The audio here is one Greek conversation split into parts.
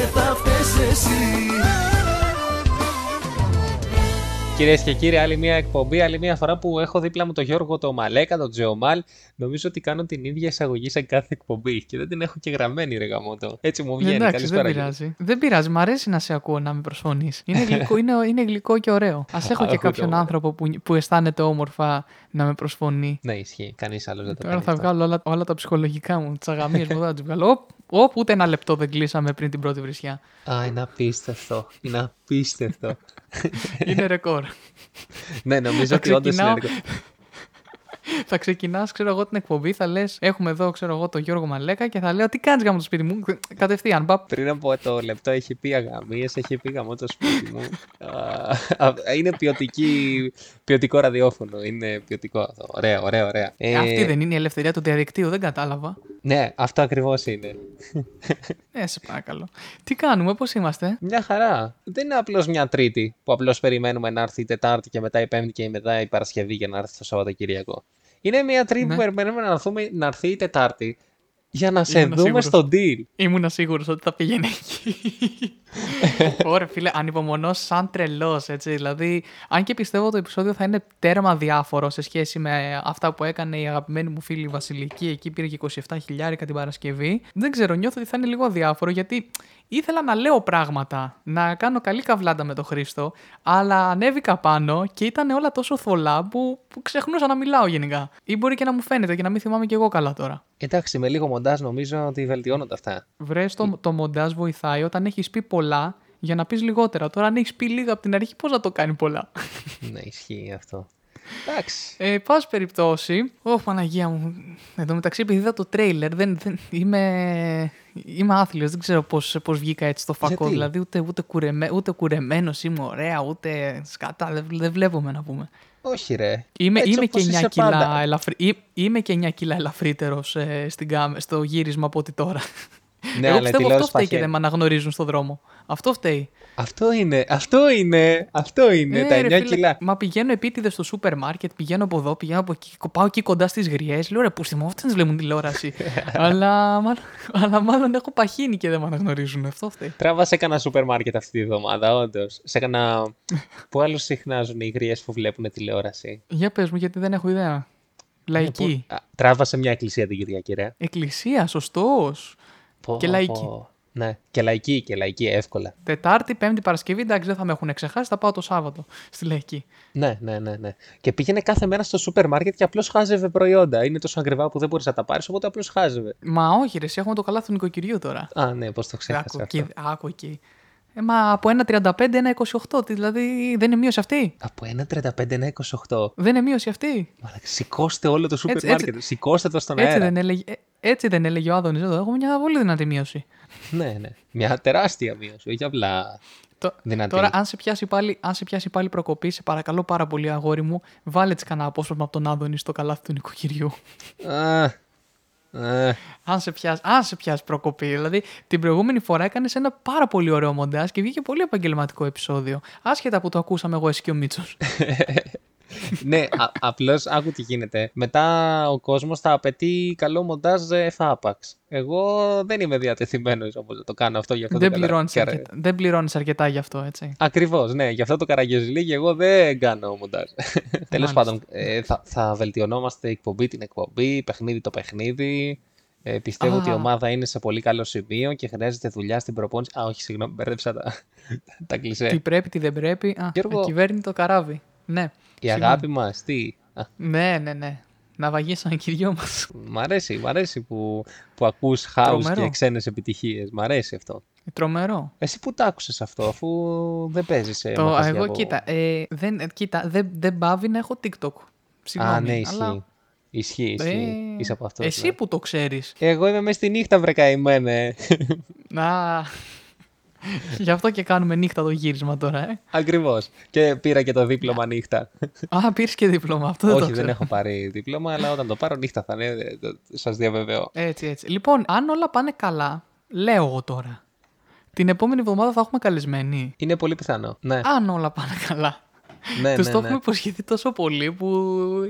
και θα φταίς εσύ Κυρίες και κύριοι, άλλη μια εκπομπή, άλλη μια φορά που έχω δίπλα μου τον Γιώργο το Μαλέκα, τον Τζεωμάλ. Νομίζω ότι κάνω την ίδια εισαγωγή σε κάθε εκπομπή και δεν την έχω και γραμμένη, ρε γαμότο. Έτσι μου βγαίνει. Εντάξει, Καλησπέρα. δεν πειράζει. Δεν πειράζει, μ' αρέσει να σε ακούω να με προσφωνείς. Είναι γλυκό, είναι, είναι γλυκό και ωραίο. Α έχω και Άκου κάποιον το. άνθρωπο που, που αισθάνεται όμορφα να με προσφωνεί. Ναι, ισχύει. Κανείς άλλος δεν το Τώρα κάνει. θα αυτό. βγάλω όλα, όλα τα ψυχολογικά μου, τις αγαμίες μου, θα τις βγάλω. Οπ, οπ, ούτε ένα λεπτό δεν κλείσαμε πριν την πρώτη βρισιά. Α, είναι απίστευτο. Είναι απίστευτο. Είναι ρεκόρ. ναι, νομίζω Θα ότι όντως είναι. ξεκινάω. ρεκόρ. θα ξεκινάς, ξέρω εγώ, την εκπομπή, θα λες: Έχουμε εδώ, ξέρω εγώ, τον Γιώργο Μαλέκα και θα λέω: Τι κάνεις για το σπίτι μου. Κατευθείαν, παπ. Πριν από το λεπτό έχει πει αγαμίες, έχει πει γαμό το σπίτι μου. Α, α, είναι ποιοτική, ποιοτικό ραδιόφωνο. Είναι ποιοτικό αυτό. Ωραία, ωραία, ωραία. Ε, Αυτή δεν είναι η ελευθερία του διαδικτύου, δεν κατάλαβα. Ναι, αυτό ακριβώς είναι. Ε, σε παρακαλώ. Τι κάνουμε, πώς είμαστε; Μια χαρά. Δεν είναι απλώς μια Τρίτη που απλώς περιμένουμε να έρθει η Τετάρτη και μετά η Πέμπτη και μετά η Παρασκευή για να έρθει το Σαββατοκύριακο. Είναι μια Τρίτη Ναι. που περιμένουμε να, έρθουμε, να έρθει η Τετάρτη για να σε Ήμουν δούμε σίγουρος. στο deal. Ήμουν σίγουρος ότι θα πήγαινε εκεί. Ωραία, φίλε, ανυπομονώ σαν τρελός, έτσι. Δηλαδή, αν και πιστεύω το επεισόδιο θα είναι τέρμα διάφορο σε σχέση με αυτά που έκανε η αγαπημένη μου φίλη η Βασιλική. Εκεί πήρε και 27 χιλιάρικα την Παρασκευή. Δεν ξέρω, νιώθω ότι θα είναι λίγο αδιάφορο γιατί ήθελα να λέω πράγματα, να κάνω καλή καβλάντα με τον Χρήστο, αλλά ανέβηκα πάνω και ήταν όλα τόσο θολά που, που ξεχνούσα να μιλάω γενικά. Ή μπορεί και να μου φαίνεται και να μην θυμάμαι κι εγώ καλά τώρα. Εντάξει, με λίγο μοντάζ νομίζω ότι βελτιώνονται αυτά. Βρες το, το μοντάζ βοηθάει όταν έχεις πει πολλά για να πεις λιγότερα. Τώρα, αν έχεις πει λίγα από την αρχή, πώς να το κάνει πολλά; ναι, ισχύει αυτό. Εντάξει. Ε, πάση περιπτώσει. Ω, Παναγία μου. Εν τω μεταξύ, επειδή είδα το τρέιλερ, δεν, δεν, είμαι, είμαι άθλιος. Δεν ξέρω πώς πώς βγήκα έτσι στο φακό. Γιατί; Δηλαδή, ούτε, ούτε, κουρεμέ, ούτε κουρεμένος είμαι ωραία, ούτε σκατά. Δεν, δεν βλέπουμε να πούμε. Όχι, ρε. Είμαι, Έτσι είμαι, όπως και 9 είσαι κιλά πάντα. ελαφρύ, ή- είμαι και 9 κιλά ελαφρύτερος ε, στην κάμε- στο γύρισμα από ό,τι τώρα. Ναι, Εγώ αλλά η πιστεύω αυτό τηλεόραση φταίει και παχαίνει. δεν με αναγνωρίζουν στον δρόμο. Αυτό φταίει. Αυτό είναι, αυτό είναι, αυτό είναι, Ε, τα 9 ρε φίλε, κιλά. Μα πηγαίνω επίτηδες στο σούπερ μάρκετ, πηγαίνω από εδώ, πηγαίνω από εκεί, πάω εκεί κοντά στις γριές. Λέω ρε, πούστε μου, αυτέ δεν βλέπουν τηλεόραση. αλλά, μάλλον, αλλά μάλλον έχω παχύνει και δεν με αναγνωρίζουν. Αυτό φταίει. Τράβα έκανα σούπερ μάρκετ αυτή τη βδομάδα, όντως. Σε έκανα. Πού άλλους συχνάζουν οι γριές που βλέπουν τηλεόραση; Για πες μου, γιατί δεν έχω ιδέα. Λαϊκή. Πού- Α, Τράβα μια εκκλησία την Κυριακή, ρε. Εκκλησία, σωστός. Πω, Και λαϊκή. πω. Ναι, και λαϊκή, και λαϊκή, εύκολα. Τετάρτη, Πέμπτη, Παρασκευή, εντάξει, δεν θα με έχουν ξεχάσει, θα πάω το Σάββατο στη λαϊκή. Ναι, ναι, ναι, ναι. Και πήγαινε κάθε μέρα στο σούπερ μάρκετ και απλώς χάζευε προϊόντα. Είναι τόσο ακριβά που δεν μπορείς να τα πάρεις, οπότε απλώς χάζευε. Μα όχι, ρε, εσύ έχουμε το καλάθι του νοικοκυριού τώρα. Α, ναι, πώς το ξέχασα Άκου αυτό. εκεί, άκου εκεί. Ε, μα από 1,35, 1,28, τι, δηλαδή δεν είναι μείωση αυτή; Από 1,35 ένα 28. Δεν είναι μείωση αυτή; Μαλάκα, Σηκώστε όλο το σούπερ Έτσι, μάρκετ. Σηκώστε το στον Έτσι αέρα. δεν, έλεγε, ε, έτσι δεν έλεγε ο Άδωνης εδώ. Έχουμε μια πολύ δυνατή μείωση. Ναι, ναι. Μια τεράστια μείωση. Όχι απλά Το- δυνατή. Τώρα, αν σε, πιάσει πάλι, αν σε πιάσει πάλι προκοπή, σε παρακαλώ πάρα πολύ, αγόρι μου, βάλε τη κανένα απόσπασμα από τον Άδωνη στο καλάθι του νοικοκυριού. Α, α, αν, σε πιάσει, αν σε πιάσει προκοπή. Δηλαδή, την προηγούμενη φορά έκανες ένα πάρα πολύ ωραίο μοντάζ και βγήκε πολύ επαγγελματικό επεισόδιο. Άσχετα που το ακούσαμε εγώ, εσύ και ο Μίτσος. ναι, α, απλώς άκου τι γίνεται. Μετά ο κόσμος θα απαιτεί καλό μοντάζ ε, εφάπαξ. Εγώ δεν είμαι διατεθειμένος όμω να το κάνω αυτό για αυτό δεν το πληρώνεις καρα- αρκετά, δεν πληρώνεις αρκετά γι' αυτό, έτσι. Ακριβώς, ναι. Γι' αυτό το καραγκιόζιλι εγώ δεν κάνω μοντάζ. Τέλος Μάλιστα. πάντων, ε, θα, θα βελτιωνόμαστε εκπομπή την εκπομπή, παιχνίδι το παιχνίδι. Ε, πιστεύω Α. ότι η ομάδα είναι σε πολύ καλό σημείο και χρειάζεται δουλειά στην προπόνηση. Α, όχι, συγγνώμη, μπέρδεψα τα, τα κλισέ. Τι πρέπει, τι δεν πρέπει. Α, Γιώργο. κυβέρνει το καράβι. Ναι. Η αγάπη μας, τι; Α, Ναι, ναι, ναι. Να βαγίσαν και οι δυο μας. μ' αρέσει, μ' αρέσει που, που ακούς house Τρομερό. και ξένες επιτυχίες. Μ' αρέσει αυτό. Τρομερό. Εσύ που το άκουσες αυτό, αφού δεν παίζεις σε Το, μαγαζιά εγώ από- κοίτα, ε, δεν, ε, κοίτα δεν, δεν πάβει να έχω TikTok. Συγγνώμη, Α, ναι, ισχύει. αλλά, Ισχύει, ισχύει. ε, Είσαι από αυτούς. Εσύ ναι. που το ξέρεις. Εγώ είμαι μέσα στη νύχτα, βρε καημένε. Να. Γι' αυτό και κάνουμε νύχτα το γύρισμα τώρα, ε. Ακριβώς. Και πήρα και το δίπλωμα νύχτα. Α, πήρες και δίπλωμα. Αυτό δεν το Όχι, δεν ξέρω. έχω πάρει δίπλωμα, αλλά όταν το πάρω νύχτα θα είναι, ε, το- σας διαβεβαιώ. Έτσι, έτσι. Λοιπόν, αν όλα πάνε καλά, λέω εγώ τώρα. Την επόμενη εβδομάδα θα έχουμε καλεσμένη. Είναι πολύ πιθανό. Ναι. Αν όλα πάνε καλά. Ναι, Τους ναι, το ναι. έχουμε υποσχεθεί τόσο πολύ που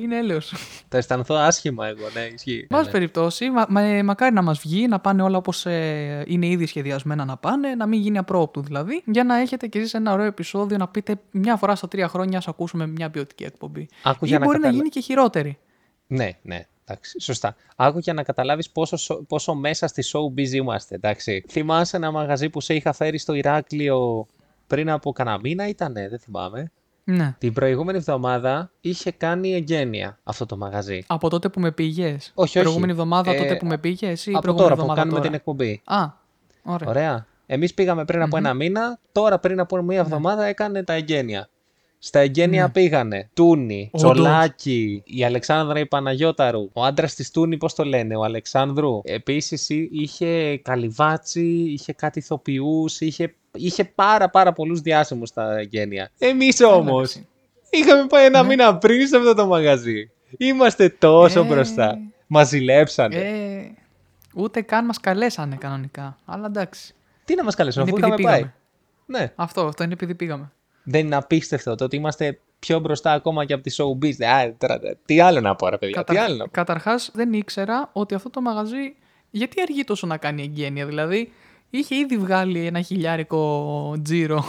είναι έλεος. Θα αισθανθώ άσχημα εγώ, ναι, ισχύει. Πάση Ναι. περιπτώσει, μα, μα- μακάρι να μας βγει, να πάνε όλα όπως είναι ήδη σχεδιασμένα να πάνε, να μην γίνει απρόπτου δηλαδή, για να έχετε κι εσείς ένα ωραίο επεισόδιο να πείτε μια φορά στα τρία χρόνια, ας ακούσουμε μια ποιοτική εκπομπή. Άκου Ή για να μπορεί να καταλα- γίνει και χειρότερη. Ναι, ναι. Εντάξει, σωστά. Άκου για να καταλάβεις πόσο, σο- πόσο μέσα στη showbiz είμαστε. Εντάξει. Θυμάσαι ένα μαγαζί που σε είχα φέρει στο Ηράκλειο πριν από κανένα μήνα, ήτανε, δεν θυμάμαι. Ναι. Την προηγούμενη εβδομάδα είχε κάνει εγγένεια αυτό το μαγαζί. Από τότε που με πήγες; όχι. Προηγούμενη εβδομάδα Ε, τότε που με πήγες, ή από προηγούμενη τώρα που εβδομάδα κάνουμε τώρα; την εκπομπή. Α, ωραία. Ωραία. Εμείς πήγαμε πριν από ένα μήνα, τώρα πριν από μία εβδομάδα έκανε τα εγγένεια. Στα εγγένεια Ναι. πήγανε Τούνη, Όντως. Τσολάκη, η Αλεξάνδρα η Παναγιώταρου, ο άντρας της Τούνη, πώς το λένε, ο Αλεξάνδρου. Επίσης είχε καλυβάτσι, είχε κάτι ηθοποιούς, είχε, είχε πάρα πάρα πολλούς διάσημους στα εγγένεια. Εμείς όμως Εντάξει. είχαμε πάει ένα Ναι. μήνα πριν σε αυτό το μαγαζί. Είμαστε τόσο Ε. μπροστά. Μας ζηλέψανε. Ε, ούτε καν μας καλέσανε κανονικά. Αλλά εντάξει. Τι να μας καλέσουν, Είναι αφού επειδή είχαμε πάει. πήγαμε. Ναι. Αυτό, αυτό είναι επειδή πήγαμε. Δεν είναι απίστευτο το ότι είμαστε πιο μπροστά ακόμα και από τη showbiz. Α, τώρα, τι άλλο να πω, ρε παιδιά. Τι άλλο να πω. Καταρχάς δεν ήξερα ότι αυτό το μαγαζί γιατί αργεί τόσο να κάνει εγγένεια. Δηλαδή είχε ήδη βγάλει ένα χιλιάρικο τζίρο.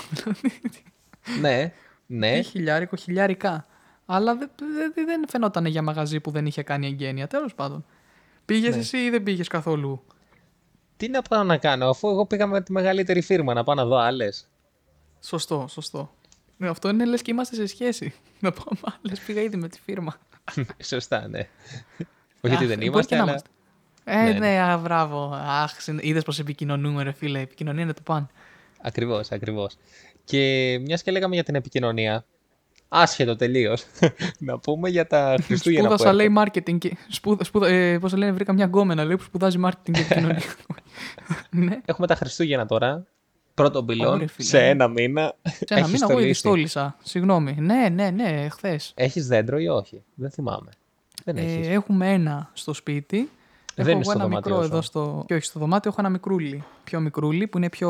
Ναι, ναι. Τι χιλιάρικο, χιλιάρικα. Αλλά δεν, δεν, δεν φαινόταν για μαγαζί που δεν είχε κάνει εγγένεια. Τέλος πάντων. Πήγες Ναι. εσύ ή δεν πήγες καθόλου; Τι να πάω να κάνω, αφού εγώ πήγα με τη μεγαλύτερη φίρμα να πάω να δω άλλες. Σωστό, σωστό. Ναι, αυτό είναι λες και είμαστε σε σχέση. Να πάμε άλλες. Πήγα ήδη με τη φίρμα. Σωστά, ναι. Όχι ότι Αχ, δεν μπορεί είμαστε, και να αλλά. είμαστε. Ε, Ναι, ναι, α, μπράβο. Αχ, είδες πώ επικοινωνούμε, ρε φίλε. Η επικοινωνία είναι το παν. Ακριβώς, ακριβώς. Και μιας και λέγαμε για την επικοινωνία, άσχετο τελείως, να πούμε για τα Χριστούγεννα. που Σπούδασα, λέει, έρχονται. marketing και. Σπούδα, σπούδα, ε, πώς το λένε, βρήκα μια γκόμενα, λέει, που σπουδάζει marketing και επικοινωνία. ναι, Έχουμε τα Χριστούγεννα τώρα. Πρώτον πυλόν, Ωραία, φίλε. σε ένα μήνα. σε ένα μήνα εγώ ήδη στόλισα. Συγγνώμη. Ναι, ναι, ναι, χθες. Έχεις δέντρο ή όχι, δεν θυμάμαι. Δεν έχεις. Ε, έχουμε ένα στο σπίτι. Δεν έχω είναι εγώ στο ένα δωμάτιό μικρό σου. εδώ στο. Και όχι στο δωμάτιο, έχω ένα μικρούλι. Πιο μικρούλι που είναι πιο.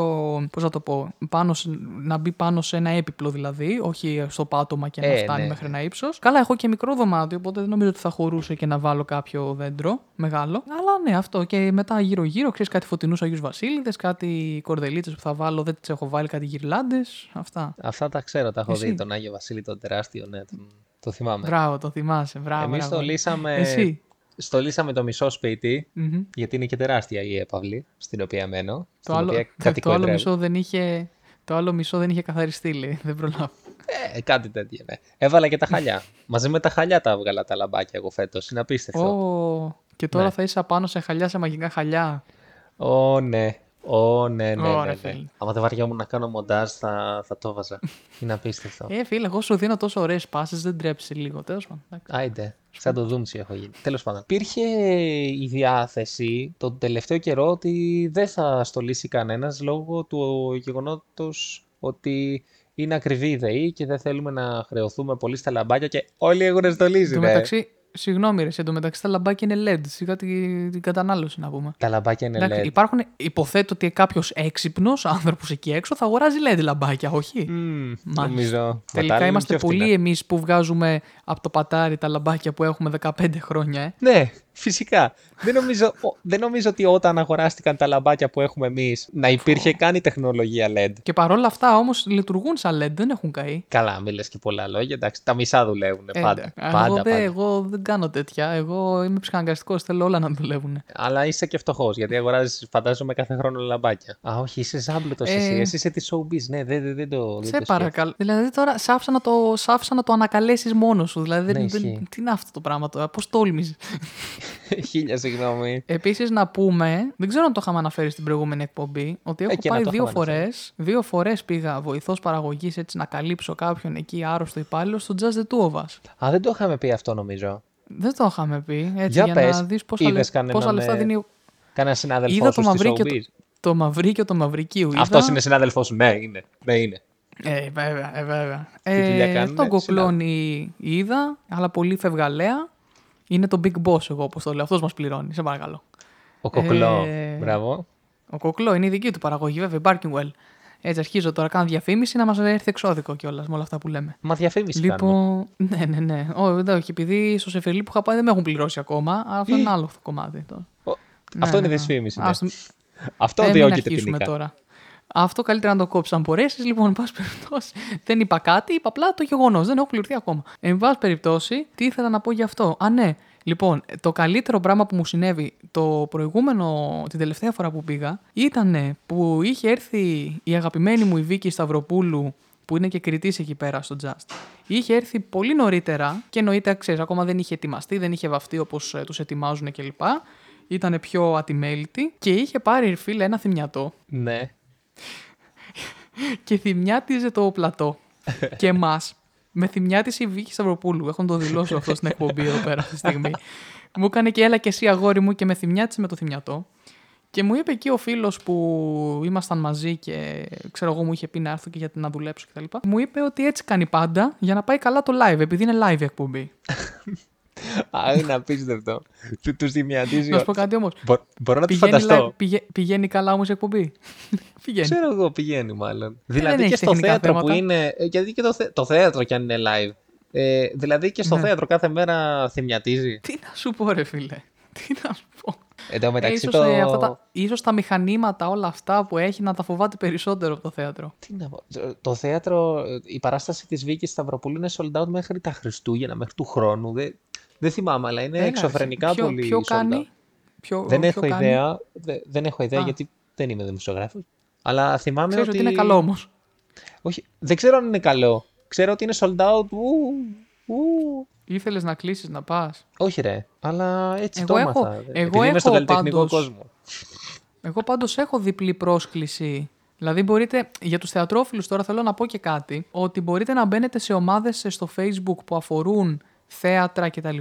Πώς να το πω. Πάνω, σε- να μπει πάνω σε ένα έπιπλο δηλαδή. Όχι στο πάτωμα και να Ε, φτάνει ναι. μέχρι ένα ύψος. Καλά, έχω και μικρό δωμάτιο, οπότε δεν νομίζω ότι θα χωρούσε και να βάλω κάποιο δέντρο μεγάλο. Αλλά ναι, αυτό. Και μετά γύρω-γύρω, ξέρεις κάτι φωτεινούς Αγίους Βασίλειδες, κάτι κορδελίτσες που θα βάλω, δεν τις έχω βάλει, κάτι γυρλάντες. Αυτά. Αυτά τα ξέρω, τα έχω Εσύ; δει. Τον Άγιο Βασίλη, τον τεράστιο, ναι, τον- το θυμάμαι. Μπράβο, το θυμάσαι. Μπράβο. Εμείς μπράβο. στολίσαμε, Εσύ; Στολίσαμε το μισό σπίτι, Μμμ. γιατί είναι και τεράστια η έπαυλη στην οποία μένω. Το στην άλλο, οποία το, το άλλο κατοικοεδρεύω. μισό δεν είχε. Το άλλο μισό δεν είχε καθαριστεί, λέει. Δεν προλάβω. Ε, κάτι τέτοιο, ναι. Έβαλα και τα χαλιά. Μαζί με τα χαλιά τα έβγαλα τα λαμπάκια εγώ φέτος. Είναι απίστευτο. Ω, και τώρα Ναι. θα είσαι απάνω σε χαλιά, σε μαγικά χαλιά. Ω, ναι. Ω, ναι, ναι, Ωραία, ναι, ναι. φίλε. Άμα δεν βαριόμουν να κάνω μοντάζ, θα, θα το έβαζα. Είναι απίστευτο. Ε, φίλε, εγώ σου δίνω τόσο ωραίες πάσει, δεν τρέψει λίγο. Τέλος πάντων. εντάξει. Άιντε, σαν το Δούμτσι έχω γίνει. Τέλος πάντων. Υπήρχε η διάθεση τον τελευταίο καιρό ότι δεν θα στολίσει κανένας λόγω του γεγονότος ότι είναι ακριβή η ΔΕΗ και δεν θέλουμε να χρεωθούμε πολύ στα λαμπάκια και όλοι έχουν στολίσει. Εν τω ρε. μεταξύ, συγγνώμη, ρε, σε τω μεταξύ τα λαμπάκια είναι LED. Σιγά την, την κατανάλωση να πούμε. Τα λαμπάκια είναι Εντάξει, LED. υπάρχουν, υποθέτω ότι κάποιος έξυπνος άνθρωπος εκεί έξω θα αγοράζει LED λαμπάκια, όχι; Μμμ, Μάλιστα. νομίζω. Τελικά Μετά είμαστε είναι πιο φτηνά. πολλοί εμείς που βγάζουμε από το πατάρι τα λαμπάκια που έχουμε 15 χρόνια, ε. Ναι, φυσικά. δεν, νομίζω, ο- δεν νομίζω ότι όταν αγοράστηκαν τα λαμπάκια που έχουμε εμείς να υπήρχε καν η τεχνολογία LED. Και παρόλα αυτά όμως λειτουργούν σαν LED, δεν έχουν καεί. Καλά, μην λες και πολλά λόγια. Εντάξει, τα μισά δουλεύουν Ε, πάντα. εντάξει. πάντα, εγώ, πάντα. δεν, εγώ δεν κάνω τέτοια. Εγώ είμαι ψυχαναγκαστικός. Θέλω όλα να δουλεύουν. Αλλά είσαι και φτωχός, γιατί αγοράζεις, φαντάζομαι, κάθε χρόνο λαμπάκια. Α, όχι, είσαι ζάμπλουτο Ε, εσύ. Εσύ είσαι της showbiz. Ναι, δεν, δεν, δεν το. δεν Σε το σκέφτομαι. παρακαλώ. Δηλαδή τώρα σ' άφησα να το, σ' άφησα να το ανακαλέσεις μόνος σου. Δηλαδή Ναι, δεν, δεν- ισχύει. τι είναι αυτό το πράγμα τώρα, πώς τόλμησες; Χίλια συγγνώμη. Επίσης να πούμε, δεν ξέρω αν το είχαμε αναφέρει στην προηγούμενη εκπομπή, ότι έχω Ε, και να πάει το δύο είχαμε φορές. Δύο φορές πήγα βοηθός παραγωγής έτσι να καλύψω κάποιον εκεί άρρωστο υπάλληλο στο Just the Two of Us. Α, δεν το είχαμε πει αυτό νομίζω. Δεν το είχαμε πει. Έτσι, Για για, πες, να δεις πόσα, είδες λε- κανέναν, πόσα λεφτά ε, δίνει. ο- Κάνα συνάδελφό Είδα σου το στη Μαυρίκιο, showbiz. το, το Μαυρίκιο το Μαυρικίου. Αυτός είδα. είναι συνάδελφός σου. Ναι, είναι. Ναι, είναι. Ε, βέβαια, ε, βέβαια. Τι δουλειά Ε, κάνουνε, τον κοκλώνει είδα, αλλά πολύ φευγαλέα. Είναι το big boss, εγώ όπως το λέω. Αυτός μας πληρώνει, σε παρακαλώ. Ο κοκλό. Ε, Μπράβο. Ο κοκλό είναι η δική του παραγωγή, βέβαια, η Barkingwell. Έτσι, αρχίζω τώρα, κάνω διαφήμιση να μας έρθει εξώδικο κιόλας με όλα αυτά που λέμε. Μα διαφήμιση κάνουμε. Λοιπόν, ναι, ναι, ναι. Ω, δεν όχι, επειδή στο Σεφερλί που είχα πάει δεν με έχουν πληρώσει ακόμα, αλλά αυτό είναι άλλο κομμάτι. Τώρα. Ο- Ναι, Αυτό ναι, είναι ναι. δυσφήμιση. ναι. Ας το- Αυτό ε, μην διώκεται αρχίσουμε ποινικά. τώρα. Αυτό καλύτερα να το κόψει αν μπορέσεις. Λοιπόν, εν πάση περιπτώσει, δεν είπα κάτι, είπα απλά το γεγονός. Δεν έχω πληρωθεί ακόμα. Εν πάση περιπτώσει, τι ήθελα να πω γι' αυτό; Α, ναι. Λοιπόν, το καλύτερο πράγμα που μου συνέβη το προηγούμενο, την τελευταία φορά που πήγα, ήταν που είχε έρθει η αγαπημένη μου η Βίκη Σταυροπούλου, που είναι και κριτής εκεί πέρα στο Just. Είχε έρθει πολύ νωρίτερα και εννοείται, ξέρεις, ακόμα δεν είχε ετοιμαστεί, δεν είχε βαφτεί όπως τους ετοιμάζουν κλπ. Ήταν πιο ατιμέλητη και είχε πάρει φίλε ένα θυμιατό Ναι. Και θυμιάτιζε το πλατό. και εμάς. Με θυμιάτισε η Βίκη Σταυροπούλου. Έχω να το δηλώσω αυτό στην εκπομπή εδώ πέρα αυτή τη στιγμή. μου έκανε και έλα και εσύ αγόρι μου και με θυμιάτισε με το θυμιατό. Και μου είπε εκεί ο φίλος που ήμασταν μαζί και ξέρω εγώ μου είχε πει να έρθω και για να δουλέψω κτλ. Μου είπε ότι έτσι κάνει πάντα για να πάει καλά το live, επειδή είναι live η εκπομπή. Α, είναι απίστευτο. Του τους δημιατίζει. να σου πω κάτι όμως. Μπο- Μπορώ να το Πηγαίνει, φανταστώ. live- πηγε- πηγαίνει καλά όμως η εκπομπή. πηγαίνει. Ξέρω εγώ, πηγαίνει μάλλον. δεν δηλαδή έχει και στο τεχνικά θέατρο που θέματα. είναι. ε, Γιατί και το, θε- το θέατρο κι αν είναι live. Ε, δηλαδή και στο Ναι. θέατρο κάθε μέρα θυμιατίζει. Τι να σου πω, ρε φίλε. Τι να σου πω. Εν τω Ε, μεταξύ ίσως, το. ε, αυτά τα, ίσως τα μηχανήματα όλα αυτά που έχει να τα φοβάται περισσότερο από το θέατρο. Τι να πω. Το θέατρο, ε, η παράσταση της Βίκης Σταυροπούλου είναι sold out μέχρι τα Χριστούγεννα, μέχρι του χρόνου. Δεν, δεν θυμάμαι, αλλά είναι Έλα, εξωφρενικά ποιο, πολύ ποιο sold κάνει, out. ποιο, Δεν ποιο έχω κάνει; ιδέα, δε- δεν έχω ιδέα Α. γιατί δεν είμαι δημοσιογράφος. Αλλά θυμάμαι Ξέρεις ότι... ότι είναι καλό όμως. Όχι, δεν ξέρω αν είναι καλό. Ξέρω ότι είναι sold out. Ου, ου. Ήθελες να κλείσεις να πας; Όχι ρε, αλλά έτσι Εγώ το έχω- έμαθα. εγώ Επειδή είμαι έχω στον καλλιτεχνικό πάντως- κόσμο. Εγώ πάντως έχω διπλή πρόσκληση. Δηλαδή μπορείτε, για τους θεατρόφιλους τώρα θέλω να πω και κάτι, ότι μπορείτε να μπαίνετε σε ομάδες στο facebook που αφορούν θέατρα κτλ.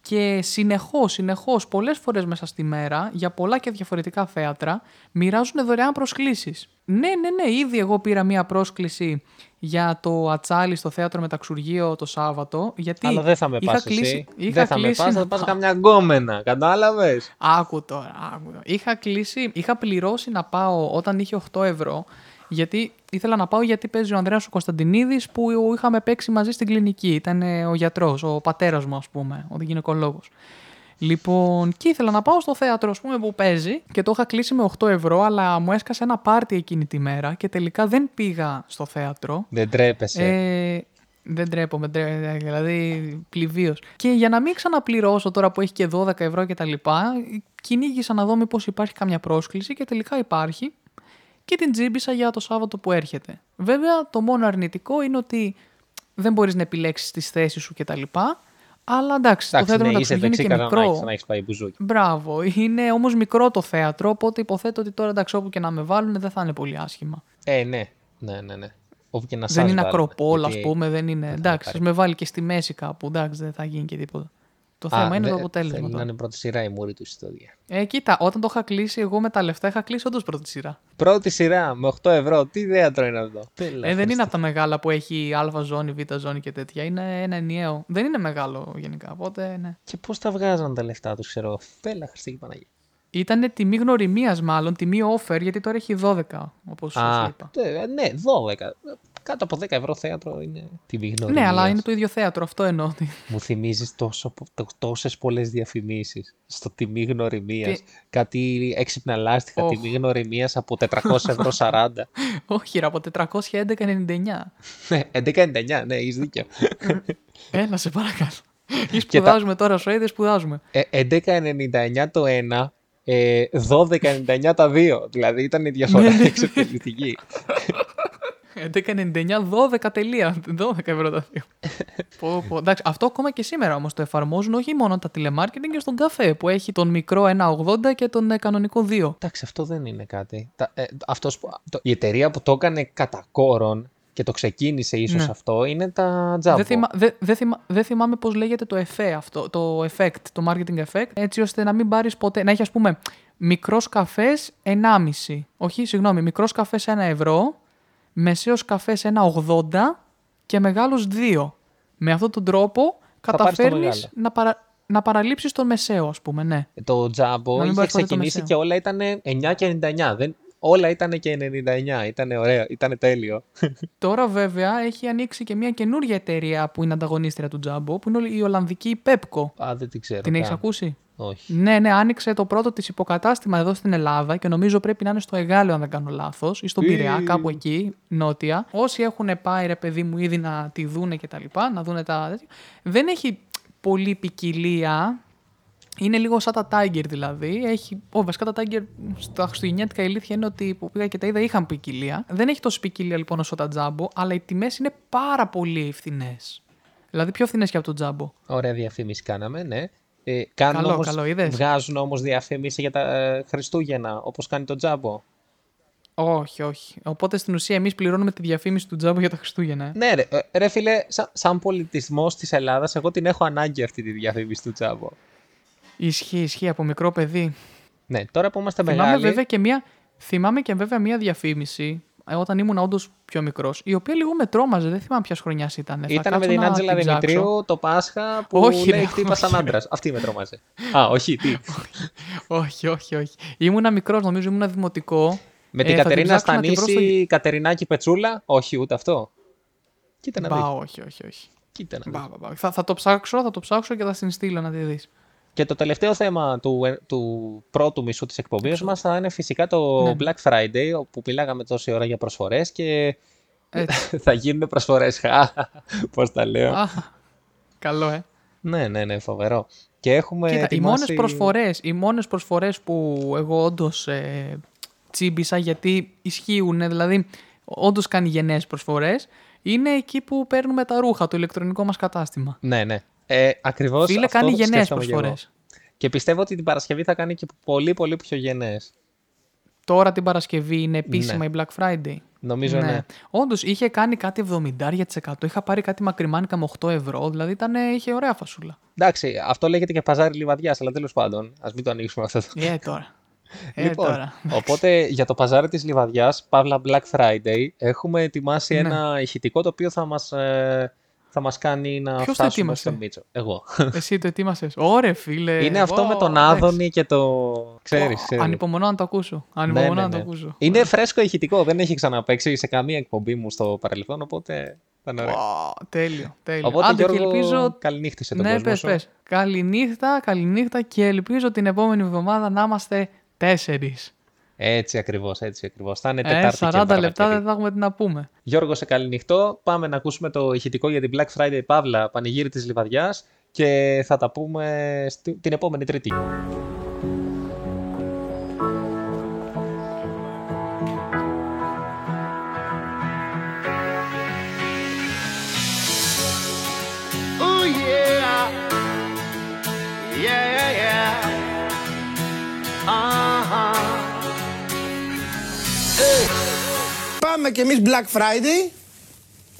Και συνεχώς, συνεχώς, πολλές φορές μέσα στη μέρα, για πολλά και διαφορετικά θέατρα, μοιράζουν δωρεάν προσκλήσεις. Ναι, ναι, ναι, ήδη εγώ πήρα μία πρόσκληση για το ατσάλι στο θέατρο Μεταξουργείο το Σάββατο, γιατί Αλλά δεν θα με είχα πας κλείσει, εσύ. είχα Δεν θα με κλείσει πας, να θα πας πάω. καμιά γκόμενα. Κατάλαβες; Άκου τώρα, άκου τώρα. Είχα κλείσει, είχα πληρώσει να πάω όταν είχε 8 ευρώ. Γιατί ήθελα να πάω γιατί παίζει ο Ανδρέας ο Κωνσταντινίδης που είχαμε παίξει μαζί στην κλινική. Ήταν ε, ο γιατρός, ο πατέρας μου ας πούμε, ο γυναικολόγος. Λοιπόν, και ήθελα να πάω στο θέατρο ας πούμε, που παίζει και το είχα κλείσει με 8 ευρώ, αλλά μου έσκασε ένα πάρτι εκείνη τη μέρα και τελικά δεν πήγα στο θέατρο. Δεν τρέπεσαι. Ε, δεν τρέπομαι, τρέ- δηλαδή πληβίως. Και για να μην ξαναπληρώσω τώρα που έχει και 12 ευρώ και τα λοιπά, κυνήγησα να δω μήπως υπάρχει κάμια πρόσκληση και τελικά υπάρχει και την τζίμπησα για το Σάββατο που έρχεται. Βέβαια, το μόνο αρνητικό είναι ότι δεν μπορείς να επιλέξεις τις θέσεις σου και τα λοιπά, αλλά εντάξει, το Εντάξει, θέατρο ναι, είσαι μεταξύ είναι δεξί και κατά να έχεις, μικρό. να έχεις πάει μπουζούκι. Μπράβο, είναι όμως μικρό το θέατρο, οπότε υποθέτω ότι τώρα εντάξει όπου και να με βάλουν δεν θα είναι πολύ άσχημα. Ε, ναι. Ναι, ναι, ναι. Όπου και να δεν σας είναι βάλουν, ακροπόλ, ας γιατί- πούμε, δεν είναι. θα εντάξει, υπάρχει. α με βάλει και στη μέση κάπου. Εντάξει, δεν θα γίνει και τίποτα. Το Α, θέμα είναι δε- το αποτέλεσμα. Θέλει να τώρα. είναι πρώτη σειρά η μούρη του ιστορία. Ε, κοίτα, όταν το είχα κλείσει εγώ με τα λεφτά, είχα κλείσει όντως πρώτη σειρά. Πρώτη σειρά με 8 ευρώ. Τι θέατρο είναι αυτό. Ε, δεν είναι από τα μεγάλα που έχει Α ζώνη, Β ζώνη και τέτοια. Είναι ένα ενιαίο. Δεν είναι μεγάλο γενικά. Οπότε, ναι. Και πώς τα βγάζαν τα λεφτά τους, ξέρω. Πέλα, Χριστή και Παναγία. Ήταν τιμή γνωριμίας, μάλλον, τιμή offer, γιατί τώρα έχει 12, όπως σου Α, είπα. τε- ναι, 12. Κάτω από 10 ευρώ θέατρο είναι τιμή γνωριμίας. Ναι, αλλά είναι το ίδιο θέατρο, αυτό εννοώ. ότι- Μου θυμίζεις τόσο, τό- τόσες πολλές διαφημίσεις στο τιμή γνωριμίας. Τι- Κάτι έξυπνα λάστιχα, Οχ. τιμή γνωριμίας από 400 ευρώ 40. Όχι, ρε, από 411,99. Ναι, 11,99, ναι, έχεις δίκιο. Έλα, σε παρακαλώ. Ή τα- σπουδάζουμε τώρα, σου είδε, σπουδάζουμε. Ε, 11,99 το ένα, ε, 12,99 τα δύο. Δηλαδή ήταν η διαφορά Ναι, ναι. εξαιρετική. 11,99, 12 τελεία. 12 ευρώ τα δύο. πω, πω. Εντάξει, αυτό ακόμα και σήμερα όμως το εφαρμόζουν όχι μόνο τα τηλεμάρκετινγκ και στον καφέ που έχει τον μικρό 1,80 και τον ε, κανονικό 2. Εντάξει, αυτό δεν είναι κάτι. Τα, ε, αυτός, που- το- η εταιρεία που το έκανε κατά κόρον και το ξεκίνησε ίσως Ναι. αυτό είναι τα Jumbo. Δεν, θυμα, δε, δε θυμα- δεν θυμάμαι πώς λέγεται το εφέ αυτό, το effect, το marketing effect, έτσι ώστε να μην πάρεις ποτέ. Να έχει ας πούμε μικρός καφές 1,5. Όχι, συγγνώμη, μικρός καφές 1 ευρώ, μεσαίος καφές 1,80 και μεγάλος 2. Με αυτόν τον τρόπο πάρεις το καταφέρνεις μεγάλο. να, παρα, να παραλείψεις τον μεσαίο, ας πούμε, ναι. Το Jumbo Να μην είχε πάρεις ποτέ το ξεκινήσει μεσαίο. και όλα ήταν 9,99. Δεν, όλα ήταν και 99. Ήταν ωραία, ήταν τέλειο. Τώρα βέβαια έχει ανοίξει και μια καινούργια εταιρεία που είναι ανταγωνίστρια του Jumbo, που είναι η Ολλανδική Pepco. Α, δεν την ξέρω. Την έχεις καν. ακούσει; Όχι. Ναι, ναι, άνοιξε το πρώτο της υποκατάστημα εδώ στην Ελλάδα και νομίζω πρέπει να είναι στο Εγάλεο, αν δεν κάνω λάθος, ή στον Ή. Πειραιά, κάπου εκεί, νότια. Όσοι έχουν πάει, ρε παιδί μου, ήδη να τη δούνε και τα λοιπά, να δούνε τα. τέτοια, Δεν έχει πολύ ποικιλία. Είναι λίγο σαν τα Tiger δηλαδή. Έχει, ο, βασικά τα Tiger στα Χριστουγεννιάτικα η αλήθεια είναι ότι που πήγα και τα είδα είχαν ποικιλία. Δεν έχει τόση ποικιλία λοιπόν όσο τα Jumbo, αλλά οι τιμές είναι πάρα πολύ φθηνές. Δηλαδή πιο φθηνές και από το Jumbo. Ωραία διαφήμιση κάναμε, ναι. Ε, κάνουν Καλό, όμως, καλό, είδες; Βγάζουν όμως διαφήμιση για τα ε, Χριστούγεννα, όπως κάνει το Τζάμπο. Όχι, όχι. Οπότε στην ουσία εμείς πληρώνουμε τη διαφήμιση του Jumbo για τα Χριστούγεννα. ε. Ναι, ρε, ε, ρε φίλε, σαν, σαν πολιτισμός της Ελλάδας, εγώ την έχω ανάγκη αυτή τη διαφήμιση του Τζάμπο. Ισχύει, ισχύει από μικρό παιδί. Ναι, τώρα που είμαστε Θυμάμαι μεγάλοι. βέβαια και μία, θυμάμαι και βέβαια μία διαφήμιση ε, όταν ήμουν όντως πιο μικρός, η οποία λίγο με τρόμαζε. Δεν θυμάμαι ποια χρονιάς ήταν. Θα Ήταν με κάτσω την να Άντζελα την ψάξω. Δημητρίου το Πάσχα που Όχι, λέει ρε, χτύπα σαν όχι, άντρας. Αυτή με τρόμαζε. Α, όχι, τι. Όχι, όχι, όχι. Ήμουνα μικρός, νομίζω ήμουνα δημοτικό. με την Ε, θα την Κατερίνα ψάξω να την βρω στο- Στανίση, Κατερινάκη Πετσούλα. Όχι, ούτε αυτό. Κοίτα να Μπα, δεις. όχι, όχι, όχι. Κοίτα να Μπα, δεις. μπα, μπα. Θα, θα το ψάξω, θα το ψάξω και θα την στείλω να τη δεις. Και το τελευταίο θέμα του, ε, του πρώτου μισού της εκπομπής μας θα είναι φυσικά το Ναι. Black Friday, όπου μιλάγαμε τόση ώρα για προσφορές και Έτσι. θα γίνουν προσφορές. Χα, Πώς τα λέω. Α, καλό, ε. Ναι, ναι, ναι, φοβερό. Και έχουμε Κοίτα, οι ετοιμάσει... μόνες προσφορές, οι μόνες προσφορές που εγώ όντως ε, τσίμπησα γιατί ισχύουν, δηλαδή όντως κάνει γενναίες προσφορές, είναι εκεί που παίρνουμε τα ρούχα, το ηλεκτρονικό μας κατάστημα. Ναι, ναι. Ε, ακριβώς Φίλε, αυτό κάνει το γενναίες σκέφτομαι και εγώ. προσφορές. Και πιστεύω ότι την Παρασκευή θα κάνει και πολύ, πολύ πιο γενναίες. Τώρα την Παρασκευή είναι επίσημα Ναι. η Black Friday. Νομίζω ναι. Όντως είχε κάνει κάτι 70%. Είχα πάρει κάτι μακριμάνικα με 8 ευρώ. Δηλαδή ήταν, είχε ωραία φασούλα. Εντάξει, αυτό λέγεται και παζάρι λιβαδιάς, αλλά τέλος πάντων, ας μην το ανοίξουμε αυτό. Ε, τώρα. Ε, λοιπόν, τώρα. οπότε για το παζάρι της Λιβαδιάς, Παύλα Black Friday, έχουμε ετοιμάσει Ναι. ένα ηχητικό το οποίο θα μας, ε, θα μας κάνει να Ποιος το φτάσουμε ετοίμασε; στον Μίτσο. Εγώ. Εσύ το ετοίμασες. Ωρε, φίλε. Είναι αυτό με Wow, τον εντάξει. Άδωνη και το... Ξέρεις, ξέρεις. Ανυπομονώ να το ακούσω. Ναι, Ανυπομονώ ναι, να το ναι. ακούσω. Είναι φρέσκο ηχητικό, δεν έχει ξαναπαίξει σε καμία εκπομπή μου στο παρελθόν, οπότε ήταν ωραίο. Wow, τέλειο, τέλειο. Οπότε Άντε Γιώργο, και ελπίζω. καληνύχτησε τον Ναι, κόσμο πες, σου. πες. Καληνύχτα, καληνύχτα και ελπίζω την επόμενη εβδομάδα να είμαστε τέσσερις. Έτσι ακριβώς, έτσι ακριβώς. Θα είναι Ε, Τετάρτη 40 και λεπτά Παρασκευή. δεν θα έχουμε τι να πούμε. Γιώργο, σε καληνυχτό. Πάμε να ακούσουμε το ηχητικό για την Black Friday Παύλα, πανηγύρι της Λιβαδιάς και θα τα πούμε στη- την επόμενη Τρίτη. Πάμε κι εμείς Black Friday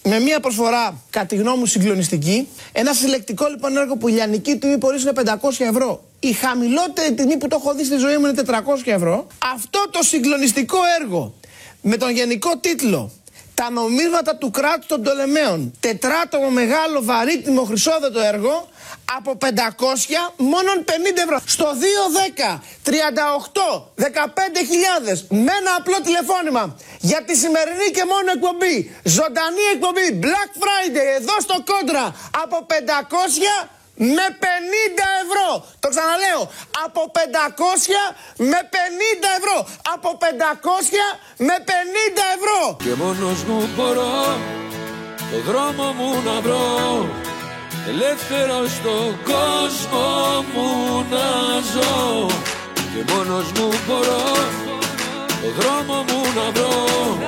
με μια προσφορά κατά τη γνώμη μου συγκλονιστική. Ένα συλλεκτικό λοιπόν έργο που η λιανική τιμή πωλής είναι 500 ευρώ. Η χαμηλότερη τιμή που το έχω δει στη ζωή μου είναι 400 ευρώ. Αυτό το συγκλονιστικό έργο με τον γενικό τίτλο τα νομίσματα του κράτους των Πτολεμαίων. Τετράτομο μεγάλο βαρύτιμο χρυσόδετο έργο από 500 μόνον 50 ευρώ. Στο 210 38 15.000 με ένα απλό τηλεφώνημα για τη σημερινή και μόνο εκπομπή. Ζωντανή εκπομπή Black Friday εδώ στο Κόντρα από 500 με 50 ευρώ. Το ξαναλέω. Από 500 με 50 ευρώ. Από 500 με 50 ευρώ. Και μόνος μου μπορώ το δρόμο μου να βρω Ελεύθερο στον κόσμο μου να ζω Και μόνος μου μπορώ το δρόμο μου να βρω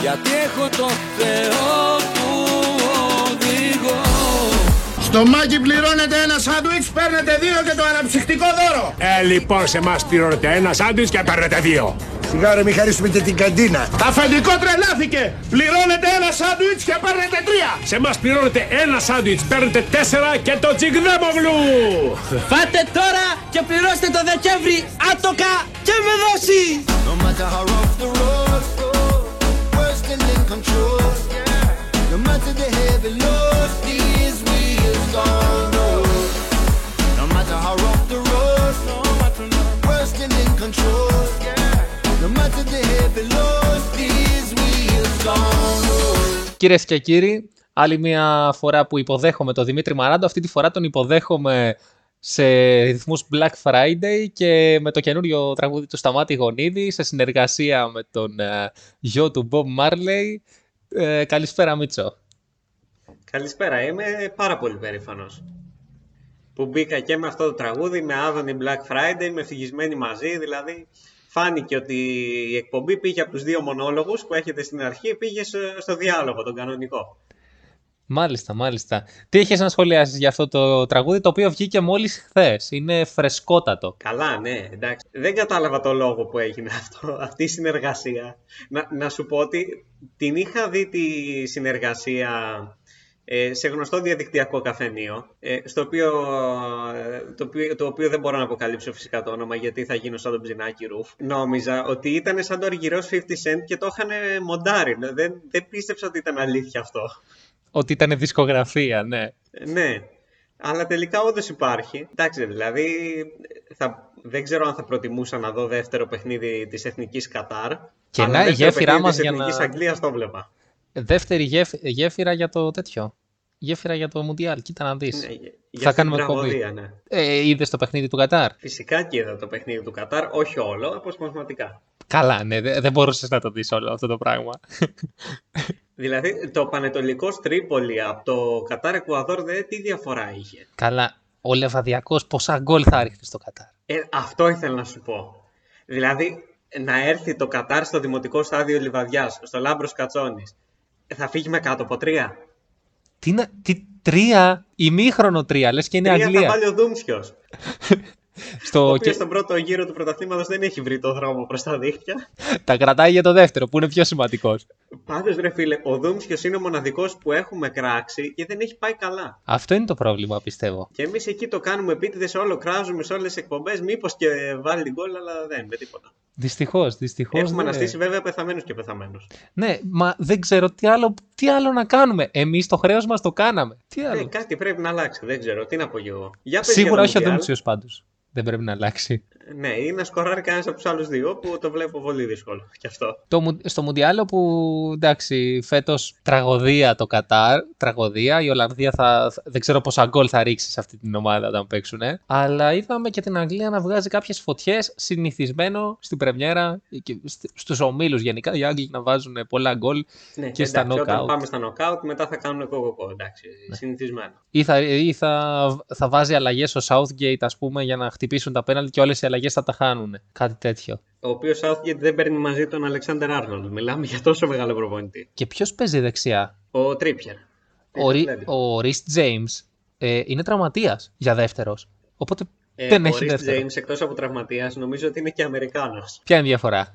Γιατί έχω το Θεό που οδηγώ Στο μάκι πληρώνετε ένα σάντουιτς, παίρνετε δύο και το αναψυκτικό δώρο. Ε, λοιπόν, σε εμάς πληρώνετε ένα σάντουιτς και παίρνετε δύο. Σιγά ρε, μην χαρίσουμε και την καντίνα. Αφεντικό τρελάθηκε. Πληρώνετε ένα σάντουιτς και παίρνετε τρία. Σε εμάς πληρώνετε ένα σάντουιτς, παίρνετε τέσσερα και το τσιγδέμογλου. Φάτε τώρα και πληρώστε το Δεκέμβρη άτοκα και με δόση! No matter how rough the road, we're still in control. No matter the heavy load, these wheels don't Κυρίες και κύριοι, άλλη μια φορά που υποδέχομαι τον Δημήτρη Μαράντο. Αυτή τη φορά τον υποδέχομαι σε ρυθμούς Black Friday και με το καινούριο τραγούδι του Σταμάτη Γονίδη σε συνεργασία με τον ε, γιο του Bob Marley. Ε, καλησπέρα Μίτσο. Καλησπέρα, είμαι πάρα πολύ περήφανος που μπήκα και με αυτό το τραγούδι, με Άδωνη Black Friday, με ευτυχισμένοι μαζί, δηλαδή φάνηκε ότι η εκπομπή πήγε από τους δύο μονόλογους που έχετε στην αρχή, πήγε στο- στο διάλογο, τον κανονικό. Μάλιστα, μάλιστα. Τι έχεις να σχολιάσεις για αυτό το τραγούδι το οποίο βγήκε μόλις χθες. Είναι φρεσκότατο. Καλά, ναι, εντάξει. Δεν κατάλαβα το λόγο που έγινε αυτό, αυτή η συνεργασία. Να, να σου πω ότι την είχα δει τη συνεργασία ε, σε γνωστό διαδικτυακό καφενείο, ε, στο οποίο, ε, το, οποίο, το οποίο δεν μπορώ να αποκαλύψω φυσικά το όνομα γιατί θα γίνω σαν τον ψινάκι ρουφ. Νόμιζα ότι ήταν σαν το αργυρός 50 Cent και το είχαν μοντάρει. Δεν, δεν πίστεψα ότι ήταν αλήθεια αυτό. Ότι ήταν δισκογραφία, ναι. Ναι, αλλά τελικά όντως υπάρχει. Εντάξει, δηλαδή θα, δεν ξέρω αν θα προτιμούσα να δω δεύτερο παιχνίδι της Εθνικής Κατάρ. Και αλλά να, η δεύτερο γέφυρά παιχνίδι μας της για Εθνικής να- Αγγλίας το βλέπα. Δεύτερη γέφ, γέφυρα για το τέτοιο. Γέφυρα για το Μουντιάλ. Κοίτα να δεις. Ναι, για θα αυτή κάνουμε την εκπομπή. τραγωδία, ναι. Ε, είδες το παιχνίδι του Κατάρ; Φυσικά και είδα το παιχνίδι του Κατάρ, όχι όλο, αποσπασματικά. Καλά, ναι, δε- δεν μπορούσες να το δεις όλο αυτό το πράγμα. Δηλαδή, το Πανετολικό Τρίπολη από το Κατάρ Εκουαδόρ, δε, τι διαφορά είχε; Καλά, ο Λεβαδιακός πόσα γκολ θα ρίχνει στο Κατάρ; Ε, αυτό ήθελα να σου πω. Δηλαδή, να έρθει το Κατάρ στο Δημοτικό Στάδιο Λιβαδιάς, στο Λάμπρος Κατσόνης, ε, θα φύγει με κάτω από τρία; Τι, να, τι τρία, ημίχρονο τρία, λες και είναι Τρία θα Αγγλία. βάλει ο Δούμψιος, ο Στο, οποίος και, στον πρώτο γύρο του πρωταθλήματος δεν έχει βρει το δρόμο προς τα δίχτυα. τα κρατάει για το δεύτερο, που είναι πιο σημαντικός. Πάντως ρε φίλε, ο Δούμψιος είναι ο μοναδικός που έχουμε κράξει και δεν έχει πάει καλά. Αυτό είναι το πρόβλημα, πιστεύω. Και εμείς εκεί το κάνουμε επίτηδες, όλο κράζουμε σε όλες τις εκπομπές, μήπως και βάλει γκολ, αλλά δεν, με τίποτα. Δυστυχώς, δυστυχώς. Έχουμε ναι. αναστήσει βέβαια πεθαμένους και πεθαμένους. Ναι, μα δεν ξέρω τι άλλο, τι άλλο να κάνουμε. Εμείς το χρέος μας το κάναμε. Τι Ε, άλλο; κάτι πρέπει να αλλάξει, δεν ξέρω, τι να πω κι εγώ. Για πες Σίγουρα για όχι ο Μουντιάλ. Δούμψιος πάντως. Δεν πρέπει να αλλάξει. Ναι, ή να σκοράρει κανένας από τους άλλους δύο που το βλέπω πολύ δύσκολο. Και αυτό. Το, Μου- στο Μουντιάλο που εντάξει, φέτος τραγωδία το Κατάρ, τραγωδία. Η Ολλανδία θα, θα- δεν ξέρω πόσα γκολ θα ρίξει σε αυτή την ομάδα όταν παίξουν. Αλλά είδαμε και την Αγγλία να βγάζει κάποιες φωτιές. Συνηθισμένο στην Πρεμιέρα και στους ομίλους γενικά. Οι Άγγλοι να βάζουν πολλά γκολ Ναι, και στα εντάξει, Όταν knockout. πάμε στα knockout, μετά θα κάνουν κοκοκό. Εντάξει, συνηθισμένο. Ή θα, ή θα, θα βάζει αλλαγές στο Southgate, ας πούμε, για να χτυπήσουν τα πέναλτ και όλες οι αλλαγέ θα τα χάνουν. Κάτι τέτοιο. Ο οποίος Southgate δεν παίρνει μαζί τον Αλεξάνδρ Άρνολντ. Μιλάμε για τόσο μεγάλο προπονητή. Και ποιος παίζει δεξιά; Ο Τρίπιερ. Ο, Ρι, ο Rhys James ε, είναι τραυματίας για δεύτερος. Οπότε Ε, δεν ο έχει Rhys δεύτερο. James εκτός από τραυματίας νομίζω ότι είναι και Αμερικάνος. Ποια είναι η διαφορά;